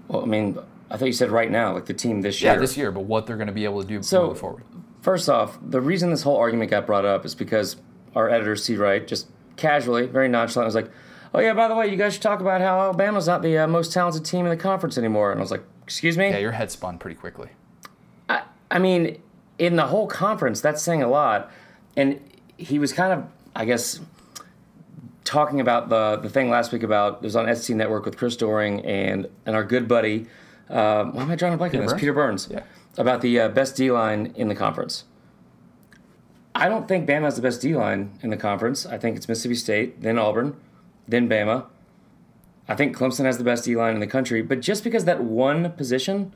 Well, I mean, I thought you said right now, like the team this year. Yeah, this year, but what they're going to be able to do So- moving forward. First off, the reason this whole argument got brought up is because our editor, C. Wright, just casually, very nonchalant, was like, "Oh yeah, by the way, you guys should talk about how Alabama's not the uh, most talented team in the conference anymore." And I was like, "Excuse me." Yeah, your head spun pretty quickly. I, I mean, in the whole conference, that's saying a lot. And he was kind of, I guess, talking about the the thing last week about it was on SC Network with Chris Doering and and our good buddy uh, why am I drawing a blank on this? Burns? Peter Burns. Yeah. About the uh, best D line in the conference. I don't think Bama has the best D line in the conference. I think it's Mississippi State, then Auburn, then Bama. I think Clemson has the best D line in the country. But just because that one position,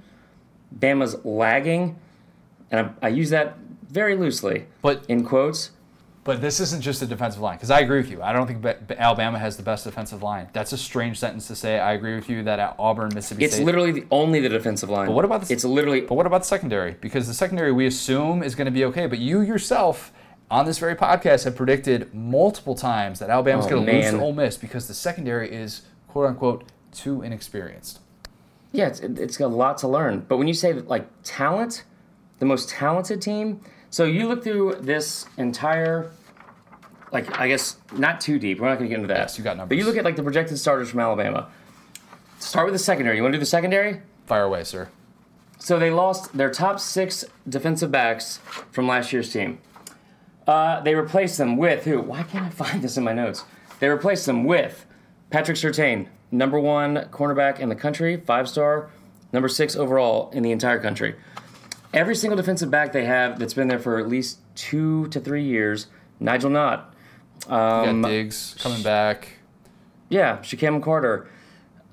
Bama's lagging, and I, I use that very loosely But in quotes. But this isn't just a defensive line, because I agree with you. I don't think Ba- Ba- Alabama has the best defensive line. That's a strange sentence to say. I agree with you that at Auburn, Mississippi It's State. literally the, only the defensive line. But what about the- It's literally but what about the secondary? Because the secondary we assume is going to be okay. But you yourself on this very podcast have predicted multiple times that Alabama's Oh, going to lose to. Ole Miss because the secondary is quote unquote too inexperienced. Yeah, it's, it's got a lot to learn. But when you say like talent, the most talented team, so you look through this entire, like I guess not too deep. We're not going to get into that. Yes, you got numbers. But you look at like the projected starters from Alabama. Start with the secondary. You want to do the secondary? Fire away, sir. So they lost their top six defensive backs from last year's team. Uh, they replaced them with who? Why can't I find this in my notes? They replaced them with Patrick Surtain, number one cornerback in the country, five star, number six overall in the entire country. Every single defensive back they have that's been there for at least two to three years, Nigel Knott, You Um, got Diggs coming back. yeah, Shyheim Carter.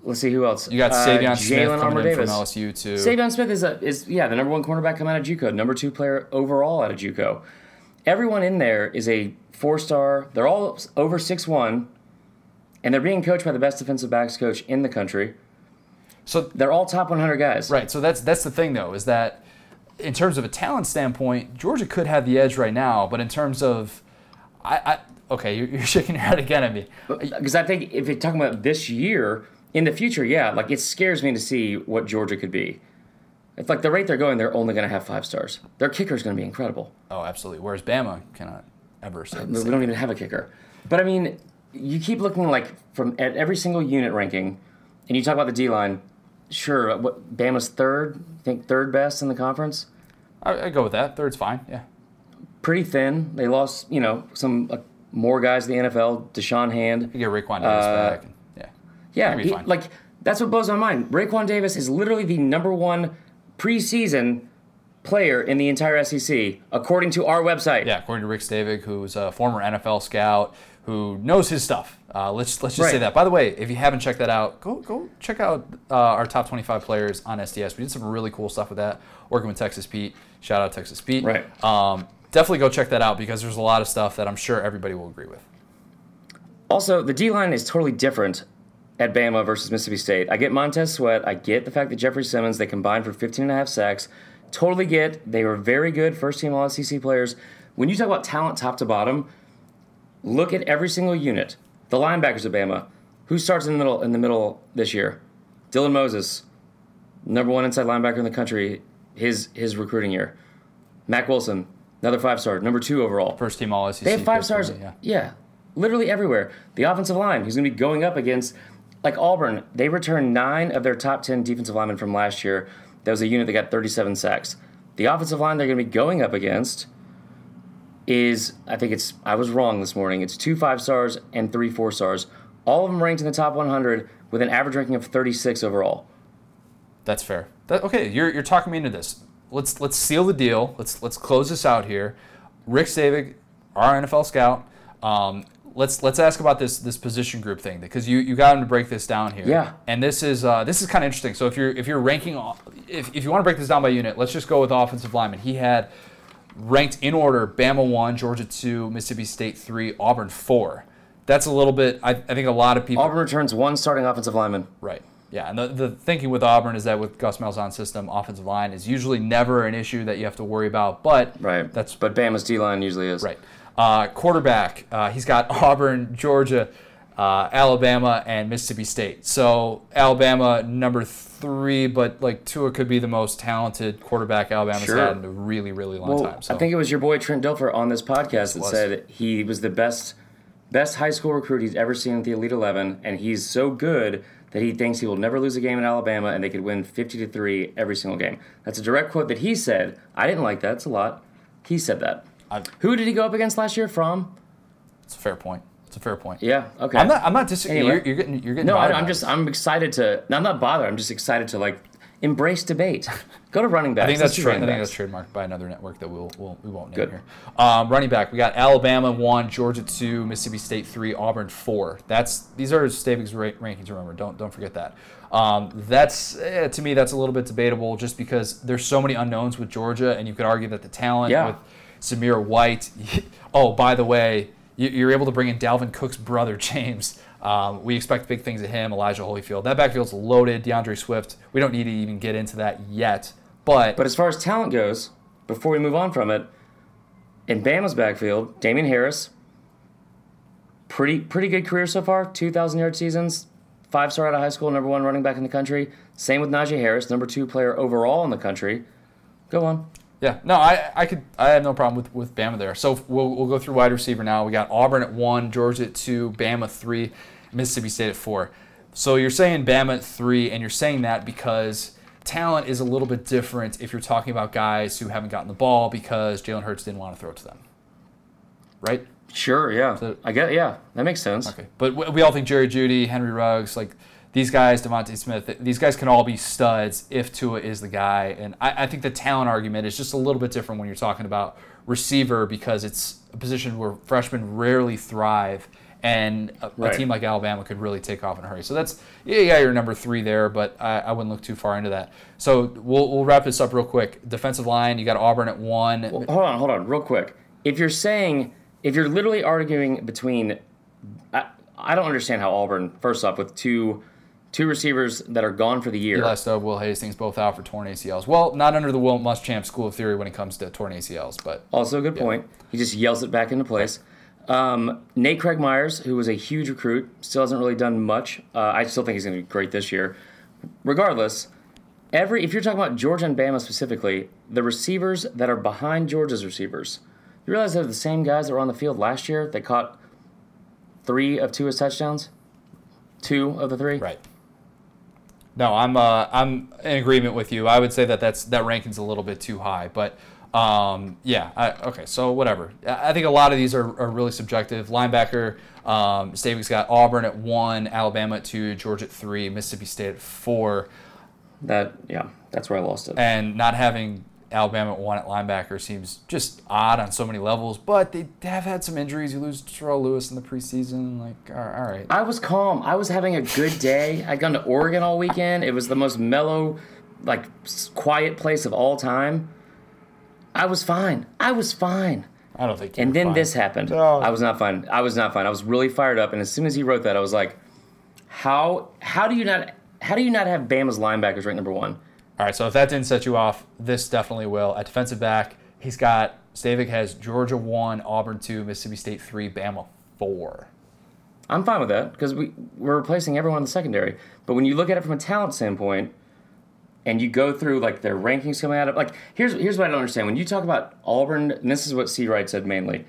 Let's see who else. You got Uh, Savion Smith Jalen coming Davis. from LSU too. Savion Smith is a, is yeah the number one cornerback coming out of JUCO, number two player overall out of JUCO. Everyone in there is a four star. They're all over six one, and they're being coached by the best defensive backs coach in the country. so They're all top 100 guys. Right. So that's that's the thing though, is that in terms of a talent standpoint, Georgia could have the edge right now, but in terms of I, I okay, you're, you're <laughs> shaking your head again at me. Because I think if you're talking about this year, in the future, yeah, like it scares me to see what Georgia could be. It's like the rate they're going, they're only going to have five stars. Their kicker is going to be incredible. Oh, absolutely. Whereas Bama cannot ever say uh, We don't even have a kicker. But I mean, you keep looking like from at every single unit ranking, and you talk about the D line. Sure, what Bama's third? I think third best in the conference. I, I go with that. Third's fine. Yeah. Pretty thin. They lost, you know, some uh, more guys in the NFL. Da'Shawn Hand. You get Raekwon Davis Uh, back. And, yeah. Yeah, he- like that's what blows my mind. Raekwon Davis is literally the number one preseason player in the entire SEC, according to our website. Yeah, according to Rick Stavig, who's a former NFL scout who knows his stuff. Uh, let's let's just say that. By the way, if you haven't checked that out, go go check out uh, our top 25 players on SDS. We did some really cool stuff with that. Working with Texas Pete. Shout out Texas Pete. Right. Um, definitely go check that out because there's a lot of stuff that I'm sure everybody will agree with. Also, the D line is totally different at Bama versus Mississippi State. I get Montez Sweat. I get the fact that Jeffrey Simmons, they combined for 15 and a half sacks. Totally get. They were very good first team All SEC players. When you talk about talent top to bottom, look at every single unit. The linebackers at Bama. Who starts in the middle in the middle this year? Dylan Moses, number one inside linebacker in the country, his his recruiting year. Mack Wilson, another five star, number two overall. First team All SEC. They have five stars. me, Yeah. Yeah. literally everywhere. The offensive line, he's going to be going up against, like Auburn, they returned nine of their top 10 defensive linemen from last year. That was a unit that got 37 sacks. The offensive line they're going to be going up against is, I think it's, I was wrong this morning. It's two five stars and three four stars. All of them ranked in the top 100 with an average ranking of 36 overall. That's fair. That, okay, you're, you're talking me into this. Let's let's seal the deal. Let's let's close this out here. Rick Stavig, our NFL scout. Um, let's let's ask about this this position group thing because you, you got him to break this down here. Yeah. And this is uh, this is kind of interesting. So if you're if you're ranking if, if you want to break this down by unit, let's just go with offensive lineman. He had ranked in order: Bama one, Georgia two, Mississippi State three, Auburn four. That's a little bit. I, I think a lot of people. Auburn returns one starting offensive lineman. Right. Yeah, and the, the thinking with Auburn is that with Gus Malzahn's system, offensive line is usually never an issue that you have to worry about. But Right. that's But Bama's D line usually is. right. Uh, quarterback, uh, he's got <laughs> Auburn, Georgia, uh, Alabama, and Mississippi State. So Alabama number three, but like Tua could be the most talented quarterback Alabama's Sure. had in a really, really long Well, time. So I think it was your boy Trent Dilfer on this podcast that was. said he was the best best high school recruit he's ever seen at the Elite Eleven, and he's so good that he thinks he will never lose a game in Alabama, and they could win fifty to three every single game. That's a direct quote that he said. I didn't like that. It's a lot. He said that. I- Who did he go up against last year? From? it's a fair point. It's a fair point. Yeah. Okay. I'm not. I'm not disagreeing. Anyway. You're, you're getting. You're getting. no, I, I'm just. I'm excited to. No, I'm not bothered. I'm just excited to like embrace debate. <laughs> Go to running back. I think that's true. I think that's trademarked by another network that we'll, we'll we won't name Good. here. Um, running back, we got Alabama one, Georgia two, Mississippi State three, Auburn four. That's these are Stavig's ra- rankings. Remember, don't don't forget that. Um, that's eh, to me that's a little bit debatable just because there's so many unknowns with Georgia, and you could argue that the talent Yeah. with Zamir White. <laughs> Oh, by the way, you- you're able to bring in Dalvin Cook's brother <laughs> James. Um, we expect big things of him, Elijah Holyfield. That backfield's loaded. D'Andre Swift. We don't need to even get into that yet. But, But as far as talent goes, before we move on from it, in Bama's backfield, Damien Harris, pretty pretty good career so far. Two thousand yard seasons, five star out of high school, number one running back in the country. Same with Najee Harris, number two player overall in the country. Go on. Yeah, no, I, I could I have no problem with, with Bama there. So we'll, we'll go through wide receiver now. We got Auburn at one, Georgia at two, Bama three, Mississippi State at four. So you're saying Bama at three, and you're saying that because talent is a little bit different if you're talking about guys who haven't gotten the ball because Jalen Hurts didn't want to throw it to them. Right? Sure, yeah. So- I get yeah, that makes sense. Okay, but we we all think Jerry Jeudy, Henry Ruggs, like these guys, DeVonta Smith, these guys can all be studs if Tua is the guy. And I, I think the talent argument is just a little bit different when you're talking about receiver because it's a position where freshmen rarely thrive, and a, Right. a team like Alabama could really take off in a hurry. So that's yeah, yeah, you're number three there, but I, I wouldn't look too far into that. So we'll we'll wrap this up real quick. Defensive line, you got Auburn at one. Hold on, hold on, real quick. If you're saying, if you're literally arguing between, I, I don't understand how Auburn, first off, with two two receivers that are gone for the year. Eli Stove, Will Hastings, both out for torn ACLs. Well, not under the Will Muschamp School of Theory when it comes to torn ACLs, but Also, a good point. He just yells it back into place. Um, Nate Craig Myers, who was a huge recruit, still hasn't really done much. Uh, I still think he's going to be great this year. Regardless, every if you're talking about Georgia and Bama specifically, the receivers that are behind Georgia's receivers, you realize they're the same guys that were on the field last year. They caught three of two as touchdowns, two of the three. right. No, I'm uh, I'm in agreement with you. I would say that that's that ranking's a little bit too high, but um, yeah, I, okay. So whatever. I think a lot of these are, are really subjective. Linebacker, um, Stavig's got Auburn at one, Alabama at two, Georgia at three, Mississippi State at four, That yeah, that's where I lost it. and not having Alabama at one at linebacker seems just odd on so many levels. But they have had some injuries. You lose Terrell Lewis in the preseason. Like, all all right. I was calm. I was having a good day. I'd gone to Oregon all weekend. It was the most mellow, like quiet place of all time. I was fine. I was fine. I don't think. you And were then fine. this happened. No. I was not fine. I was not fine. I was really fired up. And as soon as he wrote that, I was like, "How? How do you not? How do you not have Bama's linebackers ranked number one?" All right, so if that didn't set you off, this definitely will. At defensive back, he's got Stavig has Georgia one, Auburn two, Mississippi State three, Bama four. I'm fine with that because we we're replacing everyone in the secondary. But when you look at it from a talent standpoint, and you go through like their rankings coming out of like here's here's what I don't understand. When you talk about Auburn, and this is what C. Wright said mainly,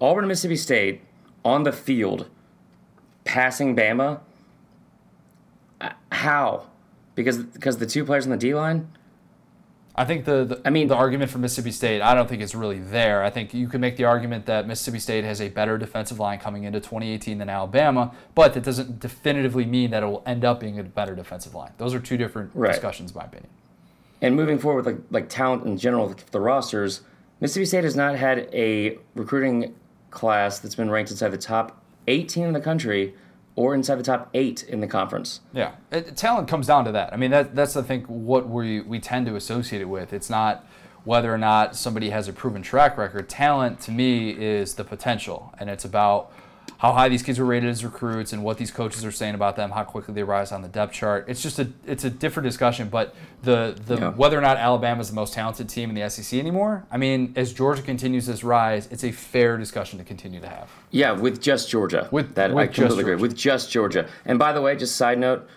Auburn and Mississippi State on the field, passing Bama. uh, How? Because because the two players on the D line. I think the, the I mean- the argument for Mississippi State, I don't think it's really there. I think you can make the argument that Mississippi State has a better defensive line coming into 2018 than Alabama, but that doesn't definitively mean that it will end up being a better defensive line. Those are two different Right. discussions, in my opinion. And moving forward with like, like talent in general, the rosters, Mississippi State has not had a recruiting class that's been ranked inside the top 18 in the country or inside the top eight in the conference. Yeah, it, talent comes down to that. I mean, that that's I think what we we tend to associate it with. It's not whether or not somebody has a proven track record. Talent to me is the potential, and it's about how high these kids were rated as recruits and what these coaches are saying about them, how quickly they rise on the depth chart. It's just a it's a different discussion. But the the Yeah. whether or not Alabama is the most talented team in the SEC anymore, I mean, as Georgia continues this rise, it's a fair discussion to continue to have. Yeah, with just Georgia. With- that, with I just completely agree. Georgia. With just Georgia. And by the way, just side note,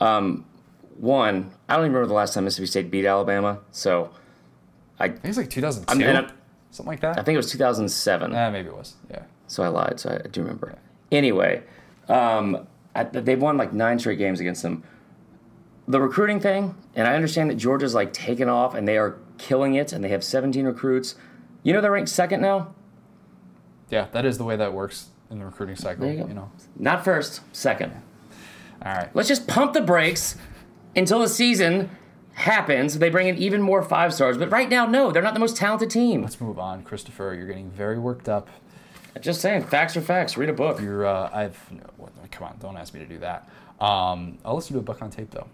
um, one, I don't even remember the last time Mississippi State beat Alabama. So I think it's like 2002, I mean, something like that. I think it was 2007. Eh, maybe it was. Yeah. So I lied. So I do remember. Anyway, um, I, they've won like nine straight games against them. The recruiting thing, and I understand that Georgia's like taken off and they are killing it, and they have 17 recruits. You know they're ranked second now. Yeah, that is the way that works in the recruiting cycle. You You, know. Not first, second. All right. Let's just pump the brakes until the season happens, they bring in even more five stars. But right now, no, they're not the most talented team. Let's move on, Christopher. You're getting very worked up. Just saying, facts are facts. Read a book. You're, uh, I've, no, come on, don't ask me to do that. Um, I'll listen to a book on tape though.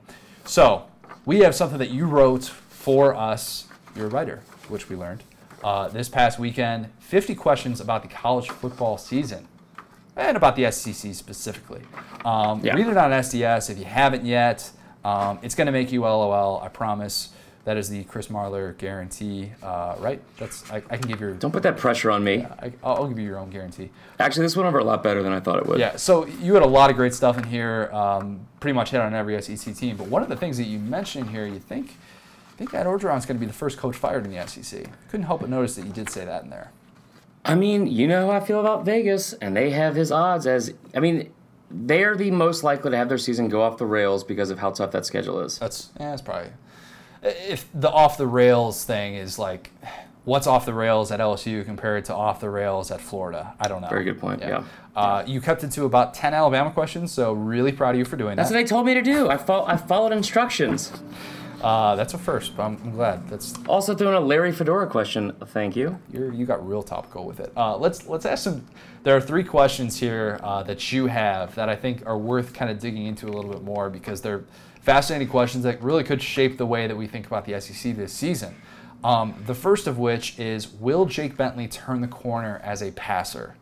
So we have something that you wrote for us. You're a writer, which we learned uh, this past weekend. 50 questions about the college football season and about the SEC specifically. Um, Yeah. Read it on SDS if you haven't yet. Um, it's going to make you LOL. I promise. That is the Chris Marler guarantee, uh, right? That's I, I can give your. Don't put that pressure on me. I, I'll give you your own guarantee. Actually, this went over a lot better than I thought it would. Yeah, so you had a lot of great stuff in here. Um, pretty much hit on every SEC team. But one of the things that you mentioned here, you think, I think Ed Orgeron's going to be the first coach fired in the SEC. Couldn't help but notice that you did say that in there. I mean, you know how I feel about Vegas, and they have his odds as. I mean, they're the most likely to have their season go off the rails because of how tough that schedule is. That's yeah, that's probably if the off the rails thing is like what's off the rails at LSU compared to off the rails at Florida. I don't know. Very good point, yeah. Uh, you kept it to about ten Alabama questions, so really proud of you for doing That's that. That's what they told me to do. I, fol- I followed instructions. Uh, that's a first, but I'm, I'm glad. That's Also threw in a Larry Fedora question. Thank you. You're, you got real topical with it. Uh, let's let's ask some. There are three questions here uh, that you have that I think are worth kind of digging into a little bit more because they're fascinating questions that really could shape the way that we think about the SEC this season. Um, the first of which is, will Jake Bentley turn the corner as a passer?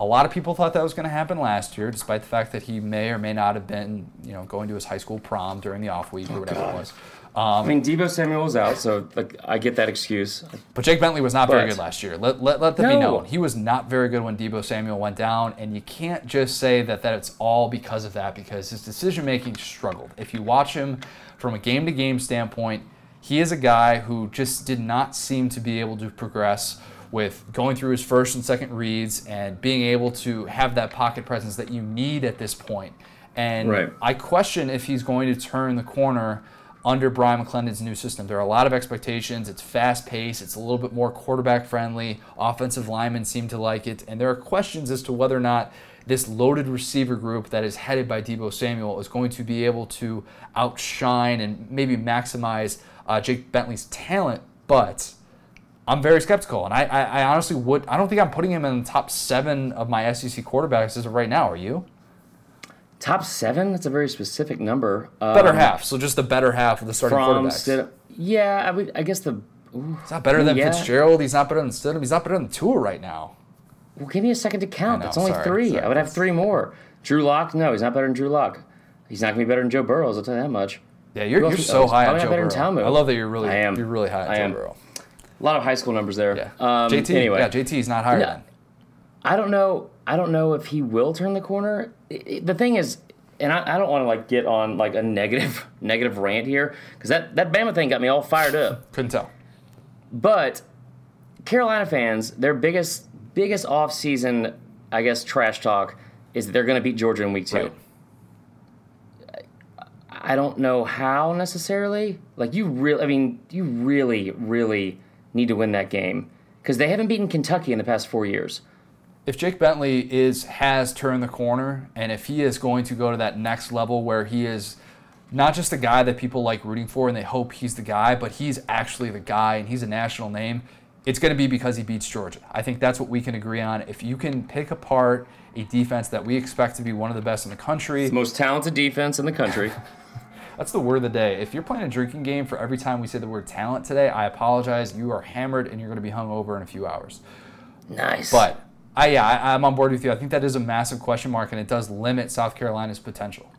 A lot of people thought that was going to happen last year, despite the fact that he may or may not have been, you know, going to his high school prom during the off week or whatever it was. Um, I mean, Deebo Samuel was out, so like I get that excuse. But Jake Bentley was not very good last year. Let, let, let that be known. He was not very good when Deebo Samuel went down, and you can't just say that, that it's all because of that because his decision making struggled. If you watch him from a game to game standpoint, he is a guy who just did not seem to be able to progress with going through his first and second reads and being able to have that pocket presence that you need at this point. And Right. I question if he's going to turn the corner under Bryan McClendon's new system. There are a lot of expectations. It's fast paced. It's a little bit more quarterback friendly. Offensive linemen seem to like it. And there are questions as to whether or not this loaded receiver group that is headed by Deebo Samuel is going to be able to outshine and maybe maximize uh, Jake Bentley's talent. But I'm very skeptical. And I, I, I honestly would, I don't think I'm putting him in the top seven of my SEC quarterbacks as of right now. Are you? Top seven? That's a very specific number. Better Um, half. So just the better half of the starting from quarterbacks. Stid- Yeah, I would. I guess the. He's not better than Yeah. Fitzgerald. He's not better than Stidham. He's not better than Tua right now. Well, give me a second to count. Know, That's only sorry, three. sorry. I would have three more. Drew Lock? No, he's not better than Drew Lock. He's not gonna be better than Joe Burrows. I'll tell you that much. Yeah, you're, you're so oh, high on Joe better Burrow. I love that you're really I am. you're really high on I Joe am. Burrow. A lot of high school numbers there. Yeah. Um, JT. Anyway, Yeah, JT's not higher No. than. I don't know. I don't know if he will turn the corner. I- I- the thing is, and I, I don't want to like get on like a negative <laughs> negative rant here because that that Bama thing got me all fired up. Couldn't tell. But Carolina fans, their biggest biggest off season, I guess, trash talk is that they're going to beat Georgia in week two. Right. I don't know how necessarily. Like you really, I mean, you really, really need to win that game because they haven't beaten Kentucky in the past four years. If Jake Bentley is has turned the corner, and if he is going to go to that next level where he is not just a guy that people like rooting for and they hope he's the guy, but he's actually the guy and he's a national name, it's going to be because he beats Georgia. I think that's what we can agree on. If you can pick apart a defense that we expect to be one of the best in the country, Most talented defense in the country. <laughs> That's the word of the day. If you're playing a drinking game for every time we say the word talent today, I apologize. You are hammered and you're going to be hung over in a few hours. nice. But I, yeah, I, I'm on board with you. I think that is a massive question mark and it does limit South Carolina's potential.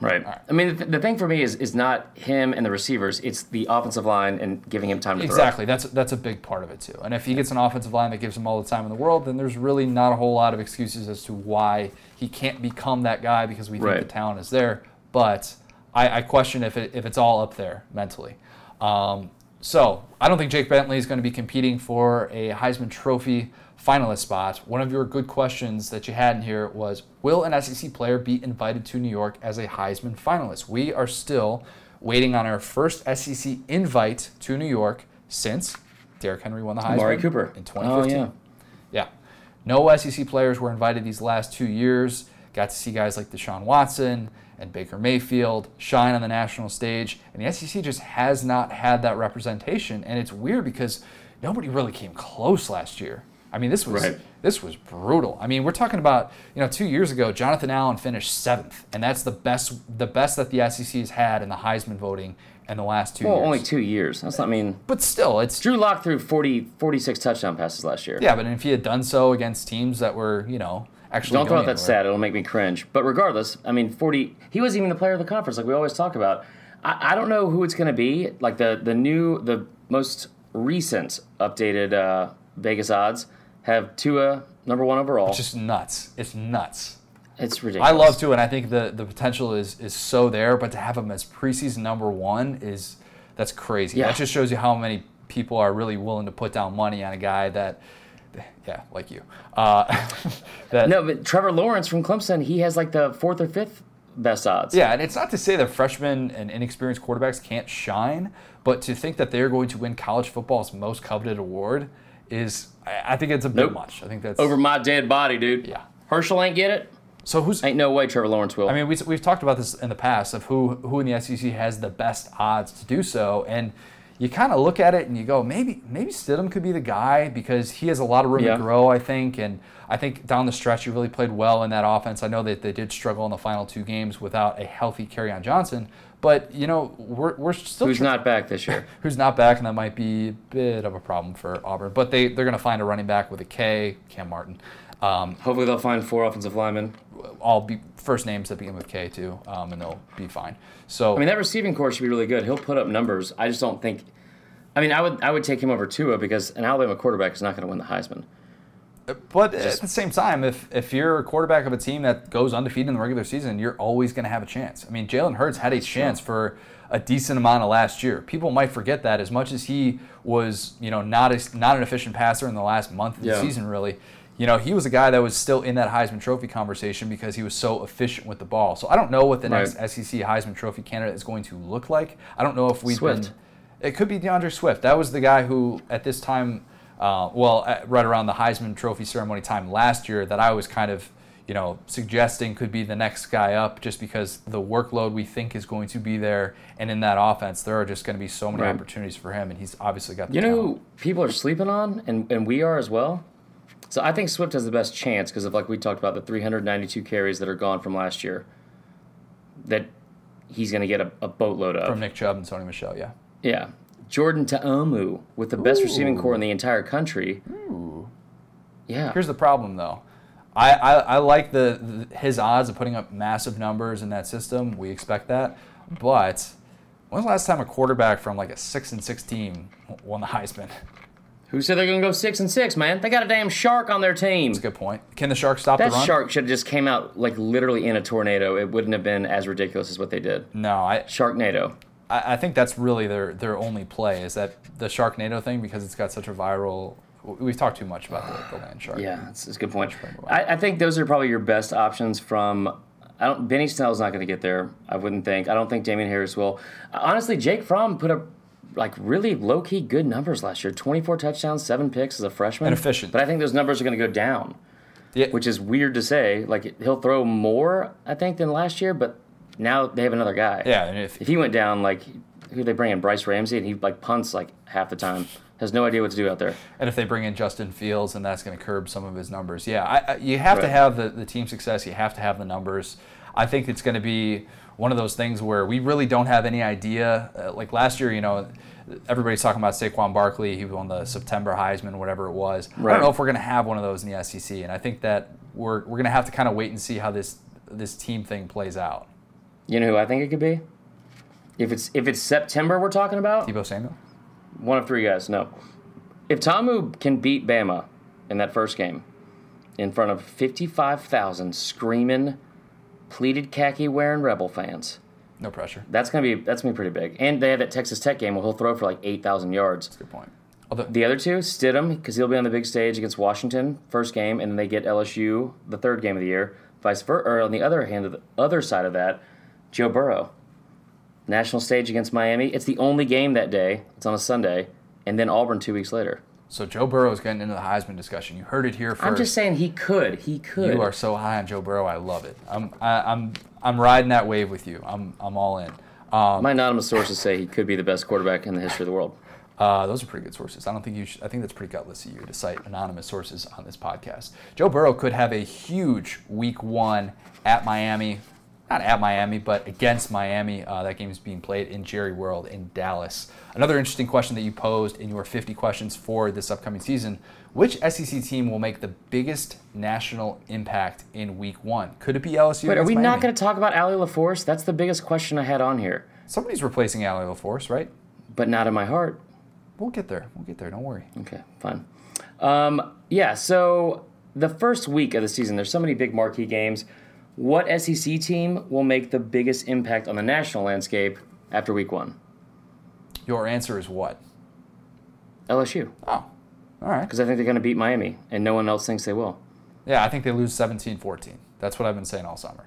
Right. I mean, the, the thing for me is is not him and the receivers; it's the offensive line and giving him time to throw. Exactly. That's that's a big part of it too. And if he gets an offensive line that gives him all the time in the world, then there's really not a whole lot of excuses as to why he can't become that guy because we think Right. the talent is there. But I, I question if it, if it's all up there mentally. Um, so I don't think Jake Bentley is going to be competing for a Heisman Trophy finalist spot. One of your good questions that you had in here was Will an SEC player be invited to New York as a Heisman finalist? We are still waiting on our first SEC invite to New York since Derrick Henry won the Heisman Amari Cooper. in 2015. Oh, yeah. Yeah. No SEC players were invited these last two years. Got to see guys like Deshaun Watson, and Baker Mayfield shine on the national stage. And the SEC just has not had that representation. And it's weird because nobody really came close last year. I mean, this was Right. this was brutal. I mean, we're talking about you know two years ago, Jonathan Allen finished seventh, and that's the best the best that the SEC has had in the Heisman voting in the last two Well, years. only two years. That's not I mean. but still, it's Drew Lock threw 40, 46 touchdown passes last year. yeah. But if he had done so against teams that were you know actually Don't throw out that stat; it'll make me cringe. But regardless, I mean, forty. He was even the player of the conference, like we always talk about. I, I don't know who it's going to be. Like the the new, the most recent updated uh, Vegas odds have Tua number one overall. It's just nuts. It's nuts. it's ridiculous. I love to, and I think the the potential is is so there. But to have him as preseason number one is that's crazy. Yeah. That just shows you how many people are really willing to put down money on a guy that, yeah, like you. Uh, <laughs> that No, but Trevor Lawrence from Clemson, he has like the fourth or fifth best odds. Yeah, and it's not to say that freshmen and inexperienced quarterbacks can't shine, but to think that they're going to win college football's most coveted award is, I think it's a bit Nope. much. I think that's Over my dead body, dude. Yeah. Herschel ain't get it. So who's? Ain't no way Trevor Lawrence will. I mean, we, we've talked about this in the past of who who in the SEC has the best odds to do so, and you kind of look at it and you go, maybe maybe Stidham could be the guy because he has a lot of room Yeah. to grow, I think, and I think down the stretch he really played well in that offense. I know that they did struggle in the final two games without a healthy Kerryon Johnson, but you know we're we're still Who's tr- not back this year? <laughs> who's not back, and that might be a bit of a problem for Auburn. But they they're going to find a running back with a K, Kam Martin. Um, Hopefully they'll find four offensive linemen. all be first names that begin with K too, um, and they'll be fine. So I mean, that receiving corps should be really good. He'll put up numbers. I just don't think. I mean, I would I would take him over Tua because an Alabama quarterback is not going to win the Heisman. But at the same time, if if you're a quarterback of a team that goes undefeated in the regular season, you're always going to have a chance. I mean, Jalen Hurts had a chance for a decent amount of last year. People might forget that as much as he was, you know, not a, not an efficient passer in the last month of the season. Really, you know, he was a guy that was still in that Heisman Trophy conversation because he was so efficient with the ball. So I don't know what the Right. next SEC Heisman Trophy candidate is going to look like. I don't know if we've Swift. been. It could be D'Andre Swift. That was the guy who, at this time, uh, well, at, right around the Heisman Trophy ceremony time last year, that I was kind of, you know, suggesting could be the next guy up, just because the workload we think is going to be there, and in that offense, there are just going to be so many Right. opportunities for him, and he's obviously got the You know talent. who people are sleeping on, and, and we are as well. So I think Swift has the best chance because of like we talked about the 392 carries that are gone from last year. That he's going to get a, a boatload of. from Nick Chubb and Sony Michel. Yeah, Yeah. Jordan Ta'amu with the best receiving corps in the entire country. Ooh. Yeah. Here's the problem, though. I, I, I like the, the his odds of putting up massive numbers in that system. We expect that, but when's the last time a quarterback from like a six and six team won the Heisman? Who said they're going to go six and six, man? They got a damn shark on their team. That's a good point. Can the Sharks stop That the run? shark should have just came out like literally in a tornado. It wouldn't have been as ridiculous as what they did. No, I, Sharknado. I I think that's really their their only play is that the Sharknado thing because it's got such a viral. We've talked too much about the, the land shark. Yeah, it's, that's a good point. I, I think those are probably your best options from. I don't. Benny Snell's not going to get there. I wouldn't think. I don't think Damien Harris will. Honestly, Jake Fromm put up like really low key good numbers last year. Twenty four touchdowns, seven picks as a freshman. And efficient. But I think those numbers are going to go down, Yeah, which is weird to say. Like he'll throw more, I think, than last year. But now they have another guy. yeah. And if If he went down, like who they bring in, Bryce Ramsey, and he like punts like half the time. Has no idea what to do out there. And if they bring in Justin Fields, and that's going to curb some of his numbers. Yeah, I, I, you have to have the, the team success. You have to have the numbers. I think it's going to be one of those things where we really don't have any idea. Uh, like last year, you know, everybody's talking about Saquon Barkley. He won the September Heisman, whatever it was. I don't know if we're going to have one of those in the SEC, and I think that we're we're going to have to kind of wait and see how this this team thing plays out. You know who I think it could be? If it's if it's September we're talking about, Deebo Samuel. one of three guys. No, if Ta'amu can beat Bama in that first game in front of fifty-five thousand screaming, pleated khaki wearing Rebel fans, No pressure. that's gonna be that's gonna be pretty big. And they have that Texas Tech game where he'll throw for like eight thousand yards. That's a good point. Although, The other two, Stidham, because he'll be on the big stage against Washington first game, and then they get LSU the third game of the year. Vice versa, or on the other hand, of the other side of that, Joe Burrow, national stage against Miami. It's the only game that day. It's on a Sunday, and then Auburn two weeks later. so Joe Burrow is getting into the Heisman discussion. You heard it here 1st I'm just saying he could. He could. You are so high on Joe Burrow. I love it. I'm I, I'm I'm riding that wave with you. I'm I'm all in. Um, My anonymous sources say he could be the best quarterback in the history of the world. uh, those are pretty good sources. I don't think you. Should, I think that's pretty gutless of you to cite anonymous sources on this podcast. Joe Burrow could have a huge Week One at Miami, not at Miami, but against Miami. Uh, that game is being played in Jerry World in Dallas. Another interesting question that you posed in your 50 questions for this upcoming season: Which SEC team will make the biggest national impact in Week One? Could it be LSU? Wait, are we Miami? not going to talk about Allie LaForce? That's the biggest question I had on here, Somebody's replacing Allie LaForce, right? but not in my heart. We'll get there. We'll get there. Don't worry. Okay, fine. Um, yeah, so the first week of the season, there's so many big marquee games. What SEC team will make the biggest impact on the national landscape after week one? Your answer is what? LSU, Oh, all right. because I think they're going to beat Miami, and no one else thinks they will. Yeah, I think they lose 17 14. That's what I've been saying all summer.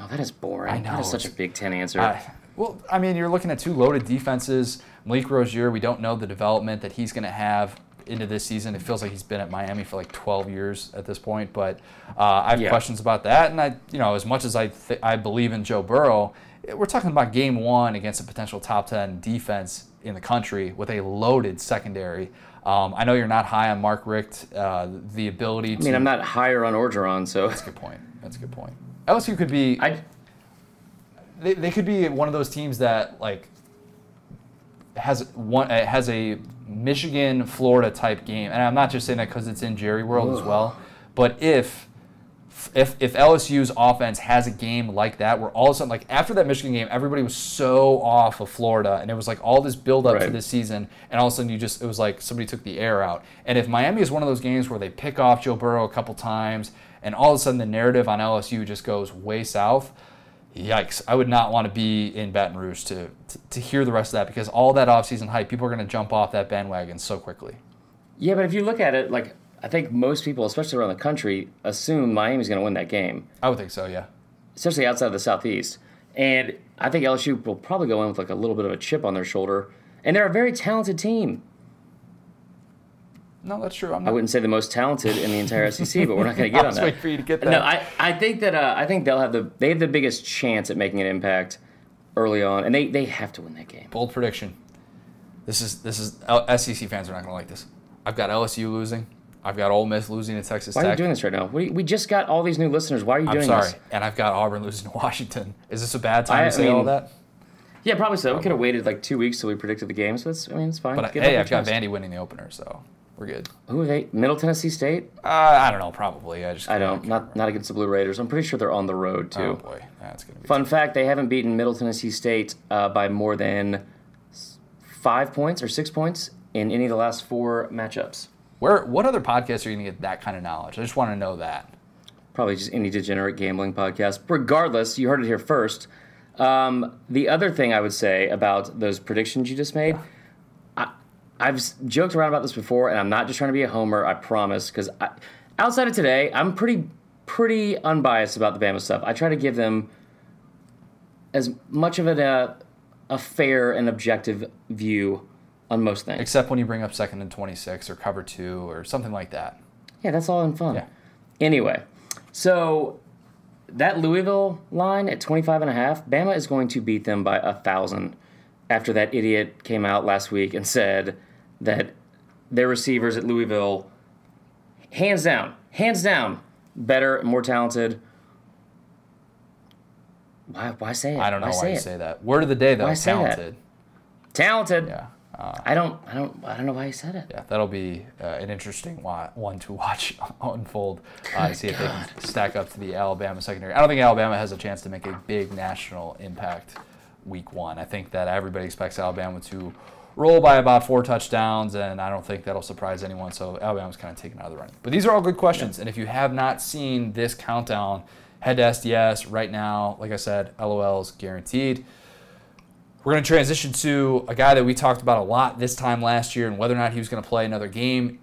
Oh, that is boring. I know, That is such a Big Ten answer. I, well, I mean, you're looking at two loaded defenses. Malik Rosier, we don't know the development that he's going to have into this season. It feels like he's been at Miami for like 12 years at this point, but uh, I have Yeah. questions about that. And I, you know, as much as I th- I believe in Joe Burrow, eh, we're talking about game one against a potential top 10 defense in the country with a loaded secondary. Um, I know you're not high on Mark Richt. Uh, the ability to I mean, I'm not higher on Orgeron, so That's a good point. That's a good point. LSU could be I they, they could be one of those teams that like has one uh, has a Michigan Florida type game, and I'm not just saying that because it's in Jerry World as well. But if if if LSU's offense has a game like that, where all of a sudden, like after that Michigan game, everybody was so off of Florida, and it was like all this build up to Right. this season, and all of a sudden you just it was like somebody took the air out. And if Miami is one of those games where they pick off Joe Burrow a couple times, and all of a sudden the narrative on LSU just goes way south, yikes! I would not want to be in Baton Rouge to to, to hear the rest of that because all that offseason hype, people are going to jump off that bandwagon so quickly. yeah, but if you look at it, like I think most people, especially around the country, assume Miami's going to win that game. I would think so, yeah. especially outside of the southeast. And I think LSU will probably go in with like a little bit of a chip on their shoulder. And they're a very talented team. No, that's true. I'm I wouldn't say the most talented in the entire <laughs> SEC, but we're not going to get I on was that. waiting for you to get that. No, I, I think that uh, I think they'll have the they have the biggest chance at making an impact early on, and they, they have to win that game. Bold prediction. This is this is L- SEC fans are not going to like this. I've got LSU losing. I've got Ole Miss losing to Texas Why are you Tech. doing this right now? We, we just got all these new listeners. Why are you doing? I'm doing sorry, this? and I've got Auburn losing to Washington. Is this a bad time I- to say I all that? Yeah, probably so. We could have waited like two weeks till we predicted the games. So that's I mean it's fine. But Give hey, up I've your got. Vandy winning the opener, so we're good. Who are they? Middle Tennessee State? Uh, I don't know, probably. I just I don't. Not remember. not against the Blue Raiders. I'm pretty sure they're on the road too. Oh boy, that's gonna be. Fun fact: They haven't beaten Middle Tennessee State uh, by more than five points or six points in any of the last four matchups. Where? What other podcasts are you gonna get that kind of knowledge? I just want to know that. Probably just any degenerate gambling podcast. Regardless, you heard it here first. Um, the other thing I would say about those predictions you just made, I, I've joked around about this before, and I'm not just trying to be a homer. I promise. Because outside of today, I'm pretty pretty unbiased about the Bama stuff. I try to give them as much of it a, a fair and objective view on most things. Except when you bring up second and 26 or cover two or something like that. Yeah, that's all in fun. Yeah. Anyway, so that Louisville line at 25 and a half, Bama is going to beat them by a thousand after that idiot came out last week and said that their receivers at Louisville, hands down, hands down, better, more talented. Why, why say it? I don't know why, say you it? say that. Word of the day though, Why talented. Talented. Yeah. Uh, I don't, I don't, I don't know why he said it. yeah, that'll be uh, an interesting one to <laughs> watch <laughs> unfold. Uh, see if they can stack up to the Alabama secondary. I don't think Alabama has a chance to make a big national impact week one. I think that everybody expects Alabama to roll by about four touchdowns, and I don't think that'll surprise anyone. So Alabama's kind of taken out of the running. But these are all good questions, and if you have not seen this countdown, head to SDS right now. Like I said, LOLs guaranteed. We're going to transition to a guy that we talked about a lot this time last year and whether or not he was going to play another game.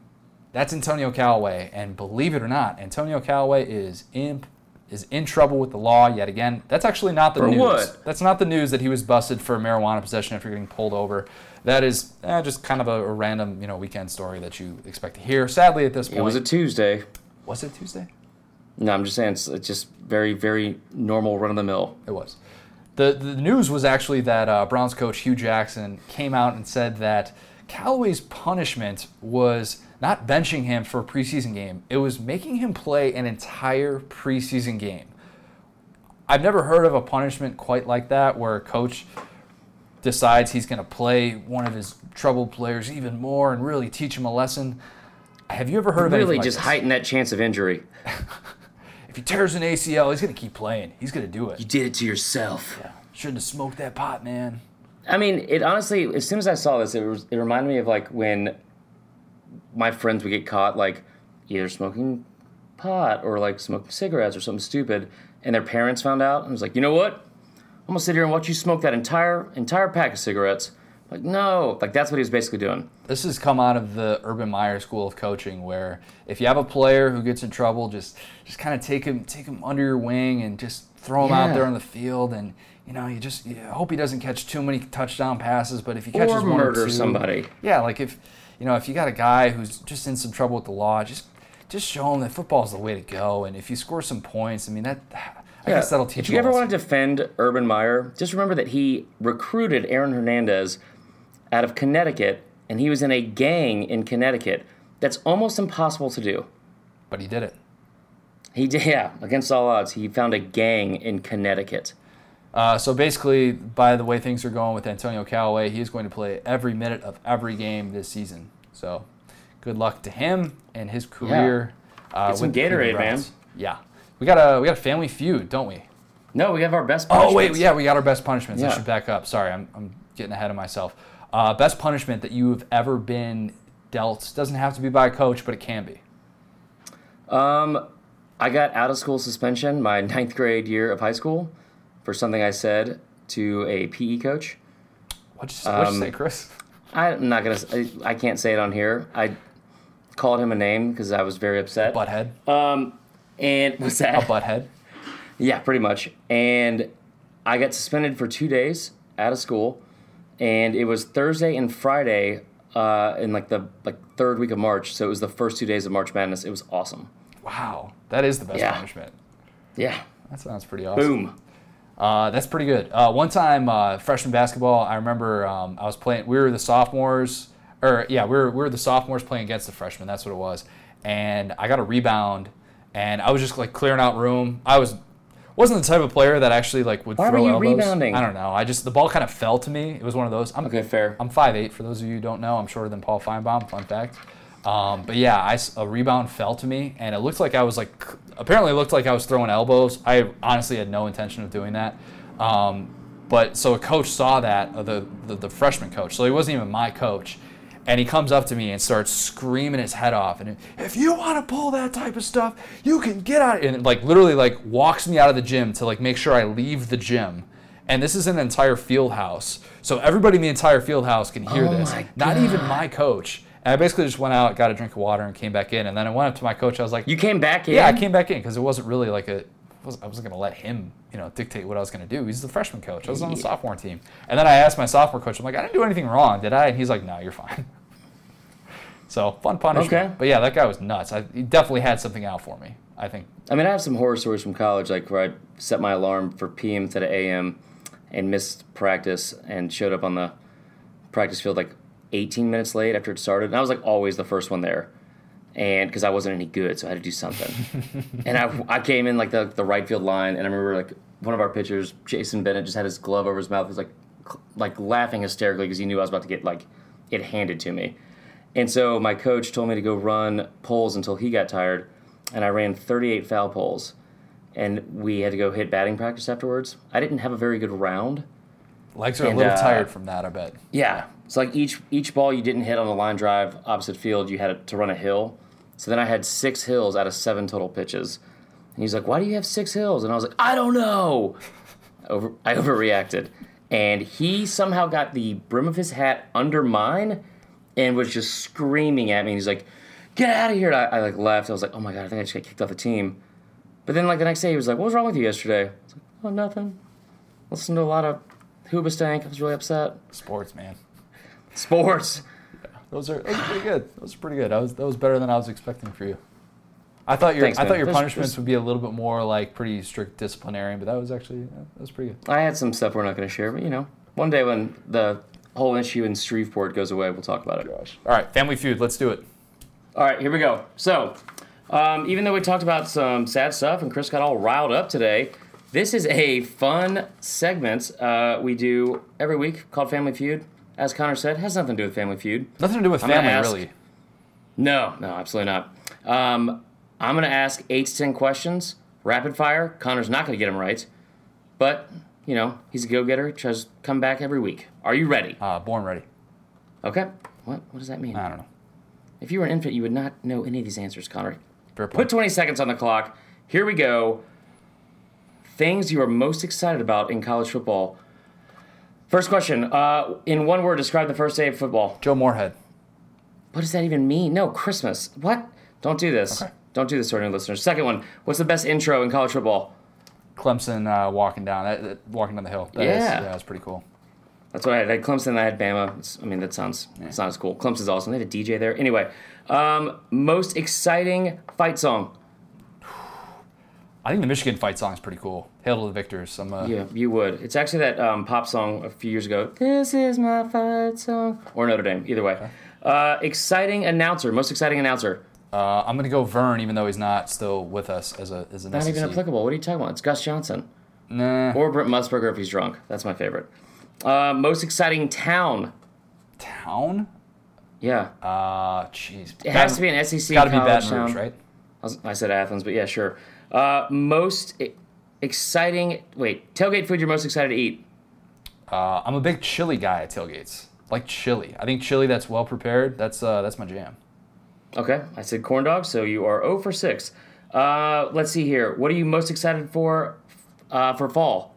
That's Antonio Callaway, and believe it or not, Antonio Callaway is in is in trouble with the law yet again. That's actually not the For news. what? That's not the news that he was busted for marijuana possession after getting pulled over. That is eh, just kind of a, a random, you know, weekend story that you expect to hear. Sadly, at this point, It was a Tuesday. was it Tuesday? No, I'm just saying it's, it's just very, very normal, run of the mill. It was. The, the news was actually that uh, Browns coach Hue Jackson came out and said that Callaway's punishment was not benching him for a preseason game, it was making him play an entire preseason game. I've never heard of a punishment quite like that where a coach decides he's going to play one of his troubled players even more and really teach him a lesson. Have you ever heard of Really anything like just this? heighten that chance of injury. <laughs> <laughs> If he tears an ACL, he's going to keep playing. He's going to do it. You did it to yourself. Shouldn't have smoked that pot, man. I mean, it honestly, as soon as I saw this, it, was, it reminded me of like when my friends would get caught, like either smoking pot or like smoking cigarettes or something stupid, and their parents found out and was like, you know what? I'm gonna sit here and watch you smoke that entire entire pack of cigarettes. Like, no, like that's what he was basically doing. This has come out of the Urban Meyer school of coaching, where if you have a player who gets in trouble, just just kind of take him take him under your wing and just throw him out there on the field, and you know you just you hope he doesn't catch too many touchdown passes, but if he catches Or one or murder two, somebody. yeah, like if you know if you got a guy who's just in some trouble with the law, just just show him that football's the way to go, and if you score some points, I mean that I guess that'll teach If you ever want to defend Urban Meyer, just remember that he recruited Aaron Hernandez out of Connecticut, and he was in a gang in Connecticut. That's almost impossible to do. but he did it. He did, yeah, against all odds. He found a gang in Connecticut. Uh, so basically, by the way things are going with Antonio Callaway, he is going to play every minute of every game this season. So, good luck to him and his career. Uh, Get some with Gatorade, man. Yeah, we got a we got a family feud, don't we? No, we have our best. Oh wait, yeah, we got our best punishments. I should back up. Sorry, I'm I'm getting ahead of myself. Uh, best punishment that you have ever been dealt doesn't have to be by a coach, but it can be. Um, I got out of school suspension my ninth grade year of high school for something I said to a PE coach. What'd you, what'd you Um, say, Chris? <laughs> I'm not gonna. I, I can't say it on here. I called him a name because I was very upset. Butthead. Um, and <laughs> what's that? a butthead. Yeah, pretty much. And I got suspended for two days out of school, and it was Thursday and Friday uh, in like the like third week of March. So it was the first two days of March Madness. It was awesome. Wow, that is the best Yeah. punishment. Yeah. That sounds pretty awesome. Boom. Uh, that's pretty good. Uh, one time, uh, freshman basketball, I remember um, I was playing. We were the sophomores, or yeah, we were we were the sophomores playing against the freshmen. That's what it was. And I got a rebound, and I was just like clearing out room. I was wasn't the type of player that actually like would Why throw were you elbows. rebounding? I don't know. I just the ball kind of fell to me. It was one of those. I'm Okay, fair. I'm 5'8", for those of you who don't know. I'm shorter than Paul Finebaum, fun fact. Um, but yeah, I a rebound fell to me, and it looked like I was like, apparently it looked like I was throwing elbows. I honestly had no intention of doing that. Um, but so a coach saw that, uh, the, the, the freshman coach, so he wasn't even my coach. And he comes up to me and starts screaming his head off. And if you want to pull that type of stuff, you can get out. And like literally like walks me out of the gym to like make sure I leave the gym. And this is an entire field house. So everybody in the entire field house can hear Oh this. Not even my coach. And I basically just went out, got a drink of water, and came back in. And then I went up to my coach. I was like, You came back in. Yeah, I came back in because it wasn't really like a. I wasn't, I wasn't going to let him, you know, dictate what I was going to do. He's the freshman coach. I was on the sophomore team. And then I asked my sophomore coach, I'm like, I didn't do anything wrong, did I? And he's like, No, you're fine. <laughs> so fun punishment. Okay. But yeah, that guy was nuts. I, he definitely had something out for me. I think. I mean, I have some horror stories from college, like where I set my alarm for PM instead of AM, and missed practice and showed up on the practice field like 18 minutes late after it started. And I was like always the first one there, and because I wasn't any good, so I had to do something. <laughs> and I, I came in like the the right field line, and I remember like one of our pitchers, Jason Bennett, just had his glove over his mouth. He was like cl- like laughing hysterically because he knew I was about to get like it handed to me. And so my coach told me to go run poles until he got tired, and I ran 38 foul poles. And we had to go hit batting practice afterwards. I didn't have a very good round. Legs are And, a little uh, tired from that, I bet. Yeah. It's like each each ball you didn't hit on the line drive opposite field, you had to run a hill. So then I had six hills out of seven total pitches. And he's like, "Why do you have six hills?" And I was like, "I don't know." I <laughs> over I overreacted, and he somehow got the brim of his hat under mine, and was just screaming at me. And he's like, "Get out of here!" And I, I like left. I was like, "Oh my god, I think I just got kicked off the team." But then like the next day, he was like, "What was wrong with you yesterday?" I was like, "Oh, nothing." Listened to a lot of Hoobastank. I was really upset. Sports, man. Sports. Those are, those are pretty good. Those are pretty good. That was, that was better than I was expecting for you. I thought your Thanks, I thought your There's- punishments there's- would be a little bit more like pretty strict disciplinarian, but that was actually that was pretty good. I had some stuff we're not going to share, but you know, one day when the whole issue in Shreveport goes away, we'll talk about it. All right, Family Feud, let's do it. All right, here we go. So, um, even though we talked about some sad stuff and Chris got all riled up today, this is a fun segment uh, we do every week called Family Feud. As Connor said, has nothing to do with Family Feud. Nothing to do with I'm family, ask- really. No, no, absolutely not. Um, I'm going to ask eight to ten questions, rapid fire. Connor's not going to get them right, but you know he's a go-getter. Tries to come back every week. Are you ready? Uh, born ready. Okay. What? What does that mean? I don't know. If you were an infant, you would not know any of these answers, Connor. Fair Put 20 seconds on the clock. Here we go. Things you are most excited about in college football. First question. Uh, in one word, describe the first day of football. Joe Moorhead. What does that even mean? No, Christmas. What? Don't do this. Okay. Don't do this to our new listeners. Second one. What's the best intro in college football? Clemson uh, walking down that, that- walking down the hill. That is- Yeah. yeah, that's pretty cool. That's what I had. I had Clemson. I had Bama. It's- I mean, that sounds it's not as cool. Clemson's awesome. They had a DJ there. Anyway, um, most exciting fight song. I think the Michigan fight song is pretty cool. Hail to the victors. I'm, uh, Yeah, you would. It's actually that um, pop song a few years ago. This is my fight song. Or Notre Dame. Either way. Uh, exciting announcer. Most exciting announcer. uh, I'm gonna go Verne, even though he's not still with us as a as an Not even applicable. What are you talking about? It's Gus Johnson. Nah. Or Brent Musburger if he's drunk. That's my favorite. Uh, most exciting town. Town? Yeah. Uh, jeez. It has to be an SEC Got to be Baton town. Right? I, was- I said Athens, but yeah, sure. Uh, most exciting. Wait, tailgate food you're most excited to eat. Uh, I'm a big chili guy at tailgates. Like chili. I think chili that's well prepared. That's uh, that's my jam. Okay, I said corn dog, so you are 0 for 6. Uh, let's see here. What are you most excited for uh, for fall?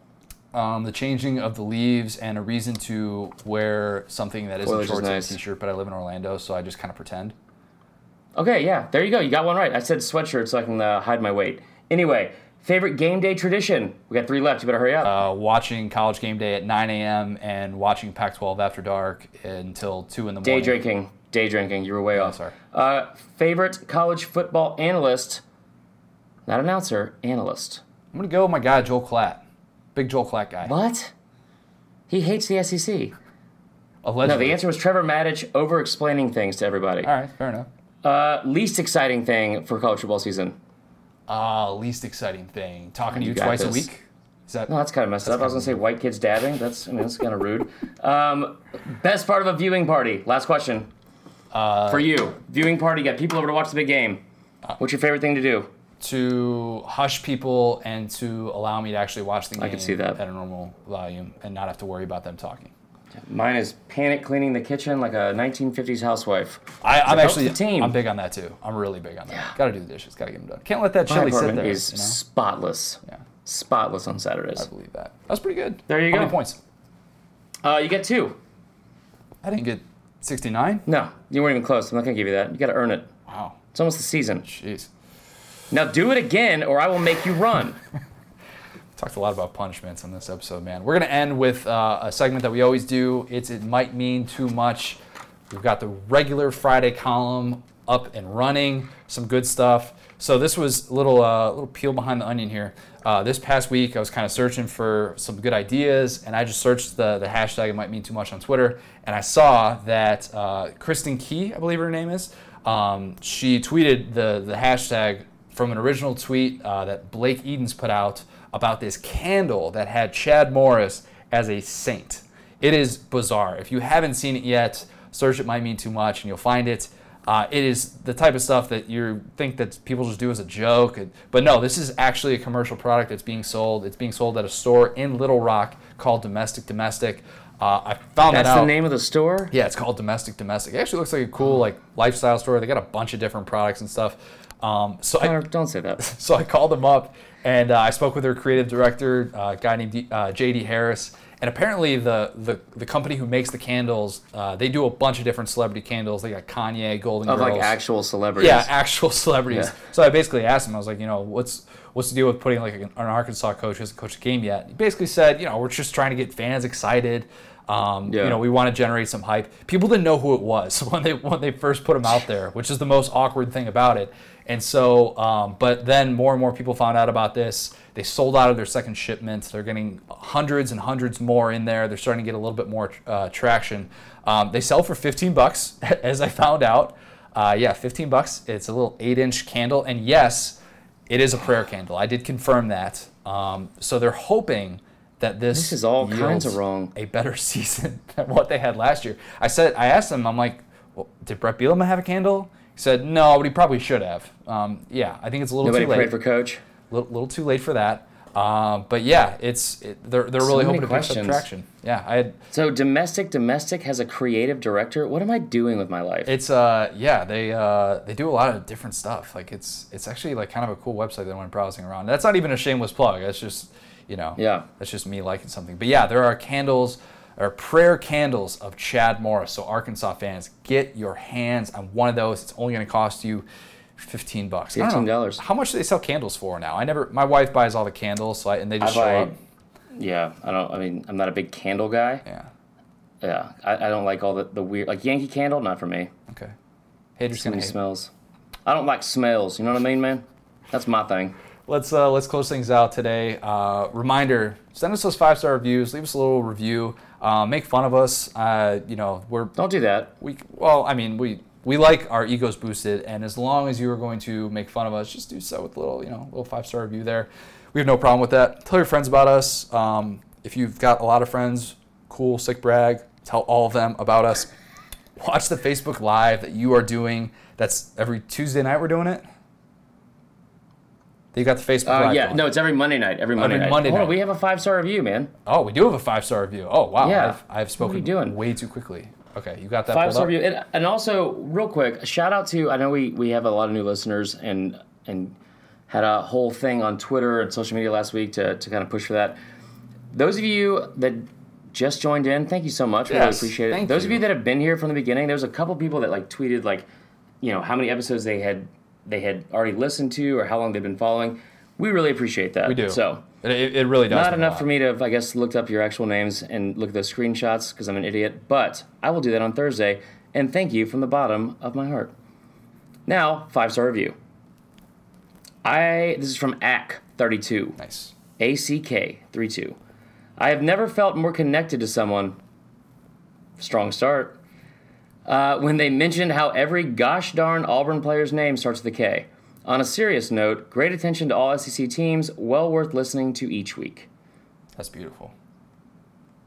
Um, the changing of the leaves and a reason to wear something that isn't is shorts nice. and a t-shirt. But I live in Orlando, so I just kind of pretend. Okay, yeah, there you go. You got one right. I said sweatshirt so I can uh, hide my weight. Anyway, favorite game day tradition. We got three left. You better hurry up. Uh, watching college game day at 9 a.m. and watching Pac-12 after dark until two in the day morning. Day drinking. Day drinking. You were way off. sorry. Uh, favorite college football analyst. Not announcer, analyst. I'm gonna go with my guy Joel Klatt, big Joel Klatt guy. What? He hates the SEC. Allegedly. No, the answer was Trevor Matich over explaining things to everybody. All right, fair enough. Uh, least exciting thing for college football season. Uh, least exciting thing. Talking to You twice a week. Is that? No, that's kind of messed up. I was gonna say white kids dabbing. That's I mean that's kind of rude. Um, best part of a viewing party. Last question. Uh, For you, viewing party. Got people over to watch the big game. What's your favorite thing to do? to hush people and to allow me to actually watch the game could see that. at a normal volume and not have to worry about them talking. Mine is panic cleaning the kitchen like a 1950s housewife. I, I'm actually the team. I'm big on that too. I'm really big on that. Got to do the dishes. Got to get them done. Can't let that chili sit there. is you know? spotless. Yeah, Spotless on Saturdays. I believe that. That was pretty good. There you How go. many points? Uh, you get two. I didn't get 69. No, you weren't even close. I'm not gonna give you that. You got to earn it. Wow. It's almost the season. Jeez. Now do it again, or I will make you run. <laughs> Talked a lot about punishments on this episode, man. We're gonna end with uh, a segment that we always do. It's it might mean too much. We've got the regular Friday column up and running. Some good stuff. So this was a little uh, little peel behind the onion here. Uh, this past week, I was kind of searching for some good ideas, and I just searched the the hashtag. It might mean too much on Twitter, and I saw that uh, Kristen Key, I believe her name is, um, she tweeted the the hashtag from an original tweet uh, that Blake Edens put out about this candle that had Chad Morris as a saint. It is bizarre. If you haven't seen it yet, search it might mean too much and you'll find it. Uh, it is the type of stuff that you think that people just do as a joke, and- but no, this is actually a commercial product that's being sold. It's being sold at a store in Little Rock called Domestic Domestic. Uh, I found That's that out. the name of the store. Yeah, it's called Domestic Domestic. It actually looks like a cool like lifestyle store. They got a bunch of different products and stuff. Um, so I, don't say that. <laughs> so I called them up and uh, I spoke with their creative director, uh, a guy named D, uh, JD Harris. And apparently, the, the, the company who makes the candles, uh, they do a bunch of different celebrity candles. They got Kanye, Golden Of Girls. like actual celebrities. Yeah, actual celebrities. Yeah. So I basically asked him, I was like, you know, what's what's the deal with putting like an, an Arkansas coach who hasn't coached a game yet? He basically said, you know, we're just trying to get fans excited. Um, Yeah. You know, we want to generate some hype. People didn't know who it was <laughs> when they when they first put them out <laughs> there, which is the most awkward thing about it. And so, um, but then more and more people found out about this. They sold out of their second shipment. They're getting hundreds and hundreds more in there. They're starting to get a little bit more uh, traction. Um, they sell for 15 bucks, <laughs> as I found out. Uh, yeah, 15 bucks. It's a little eight-inch candle, and yes, it is a prayer candle. I did confirm that. Um, so they're hoping that this This is all kinds of wrong. A better <laughs> season than what they had last year. I said, I asked them. I'm like, well, did Bret Bielema have a candle? Said, no, but he probably should have. Um, yeah, I think it's a little Nobody too late. Nobody prayed for coach. little, little too late for that. Um, but yeah, it's it, they're they're So really hoping to pick up traction. Yeah, I had So domestic, domestic has a creative director. What am I doing with my life? It's uh yeah they uh they do a lot of different stuff like it's it's actually like kind of a cool website that I went browsing around. That's not even a shameless plug. That's just you know Yeah. that's just me liking something. But yeah, there are candles or prayer candles of Chad Morris. So Arkansas fans, get your hands on one of those. It's only going to cost you. Fifteen bucks. I don't know. $15. How much do they sell candles for now? I never. My wife buys all the candles, so I, and they I just show buy. up. Yeah, I don't. I mean, I'm not a big candle guy. Yeah. Yeah, I, I don't like all the, the weird like Yankee Candle. Not for me. Okay. Hey, just Too gonna hate. smells. I don't like smells. You know what I mean, man? That's my thing. Let's uh, let's close things out today. Uh, reminder: send us those five star reviews. Leave us a little review. Uh, make fun of us. Uh, you know, we're Don't do that. we well. I mean, we we like our egos boosted, and as long as you are going to make fun of us, just do so with a little you know little five star review there. We have no problem with that. Tell your friends about us. Um, if you've got a lot of friends, cool, sick brag. Tell all of them about us. Watch the Facebook Live that you are doing. That's every Tuesday night. We're doing it. You got the Facebook Uh, Live. yeah, going. no, it's every Monday night. Every Monday Every night. Monday night. we have a five star review, man. Oh, we do have a five star review. Oh, wow. Yeah. I've, I've spoken you doing? way too quickly. Okay, you got that five star review, and, and also real quick, shout out to I know we we have a lot of new listeners and and had a whole thing on Twitter and social media last week to to kind of push for that. Those of you that just joined in, thank you so much. We really appreciate it. Those of you. you that have been here from the beginning, there's a couple people that like tweeted like, you know, how many episodes they had they had already listened to or how long they've been following. We really appreciate that. We do. So It, it really does. not enough for me to have, I guess, looked up your actual names and look at those screenshots because I'm an idiot. But I will do that on Thursday. And thank you from the bottom of my heart. Now, five star review. I this is from ACK32. Nice. ACK32. I have never felt more connected to someone. Strong start. Uh, when they mentioned how every gosh darn Auburn player's name starts with a K. On a serious note, great attention to all SEC teams, well worth listening to each week. That's beautiful.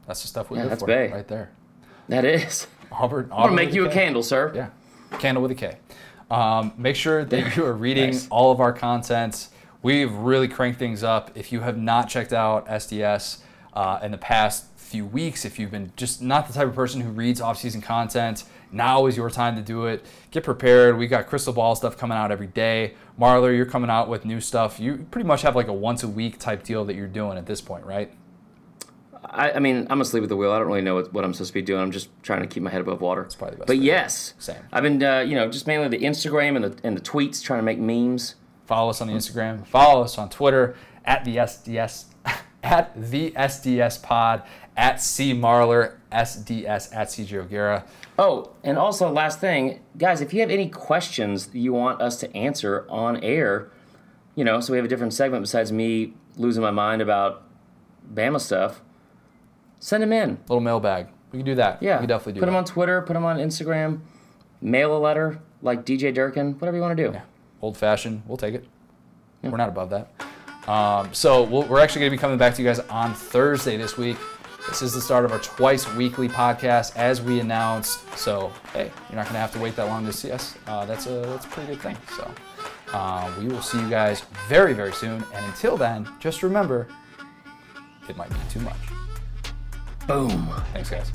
That's the stuff we Yeah, live for Bay. right there. That is. Auburn. I'm gonna make you a candle, sir. Yeah, candle with a K. Um, make sure that you are reading Nice. all of our content. We've really cranked things up. If you have not checked out SDS uh, in the past few weeks, if you've been just not the type of person who reads off-season content, now is your time to do it. Get prepared. We got crystal ball stuff coming out every day. Marler, you're coming out with new stuff. You pretty much have like a once a week type deal that you're doing at this point, right? I, I mean, I'm asleep at the wheel. I don't really know what, what I'm supposed to be doing. I'm just trying to keep my head above water. That's probably the best But yes, Same. I've been, uh, you know, just mainly the Instagram and the and the tweets, trying to make memes. Follow us on the Instagram. Follow us on Twitter at the SDS <laughs> at the SDS Pod at C Marler SDS at CJ O'Gara. Oh, and also last thing, guys, if you have any questions you want us to answer on air, you know, so we have a different segment besides me losing my mind about Bama stuff, send them in. Little mailbag. We can do that. Yeah, we can definitely do Put that. them on Twitter, put them on Instagram, mail a letter like DJ Durkin, whatever you want to do. Yeah. Old fashioned. We'll take it. We're not above that. Um, so we'll, we're actually going to be coming back to you guys on Thursday this week. This is the start of our twice weekly podcast, as we announced. So hey, you're not going to have to wait that long to see us. Uh, that's a that's a pretty good thing. So uh, we will see you guys very very soon. And until then, just remember, it might be too much. Boom. Thanks, guys.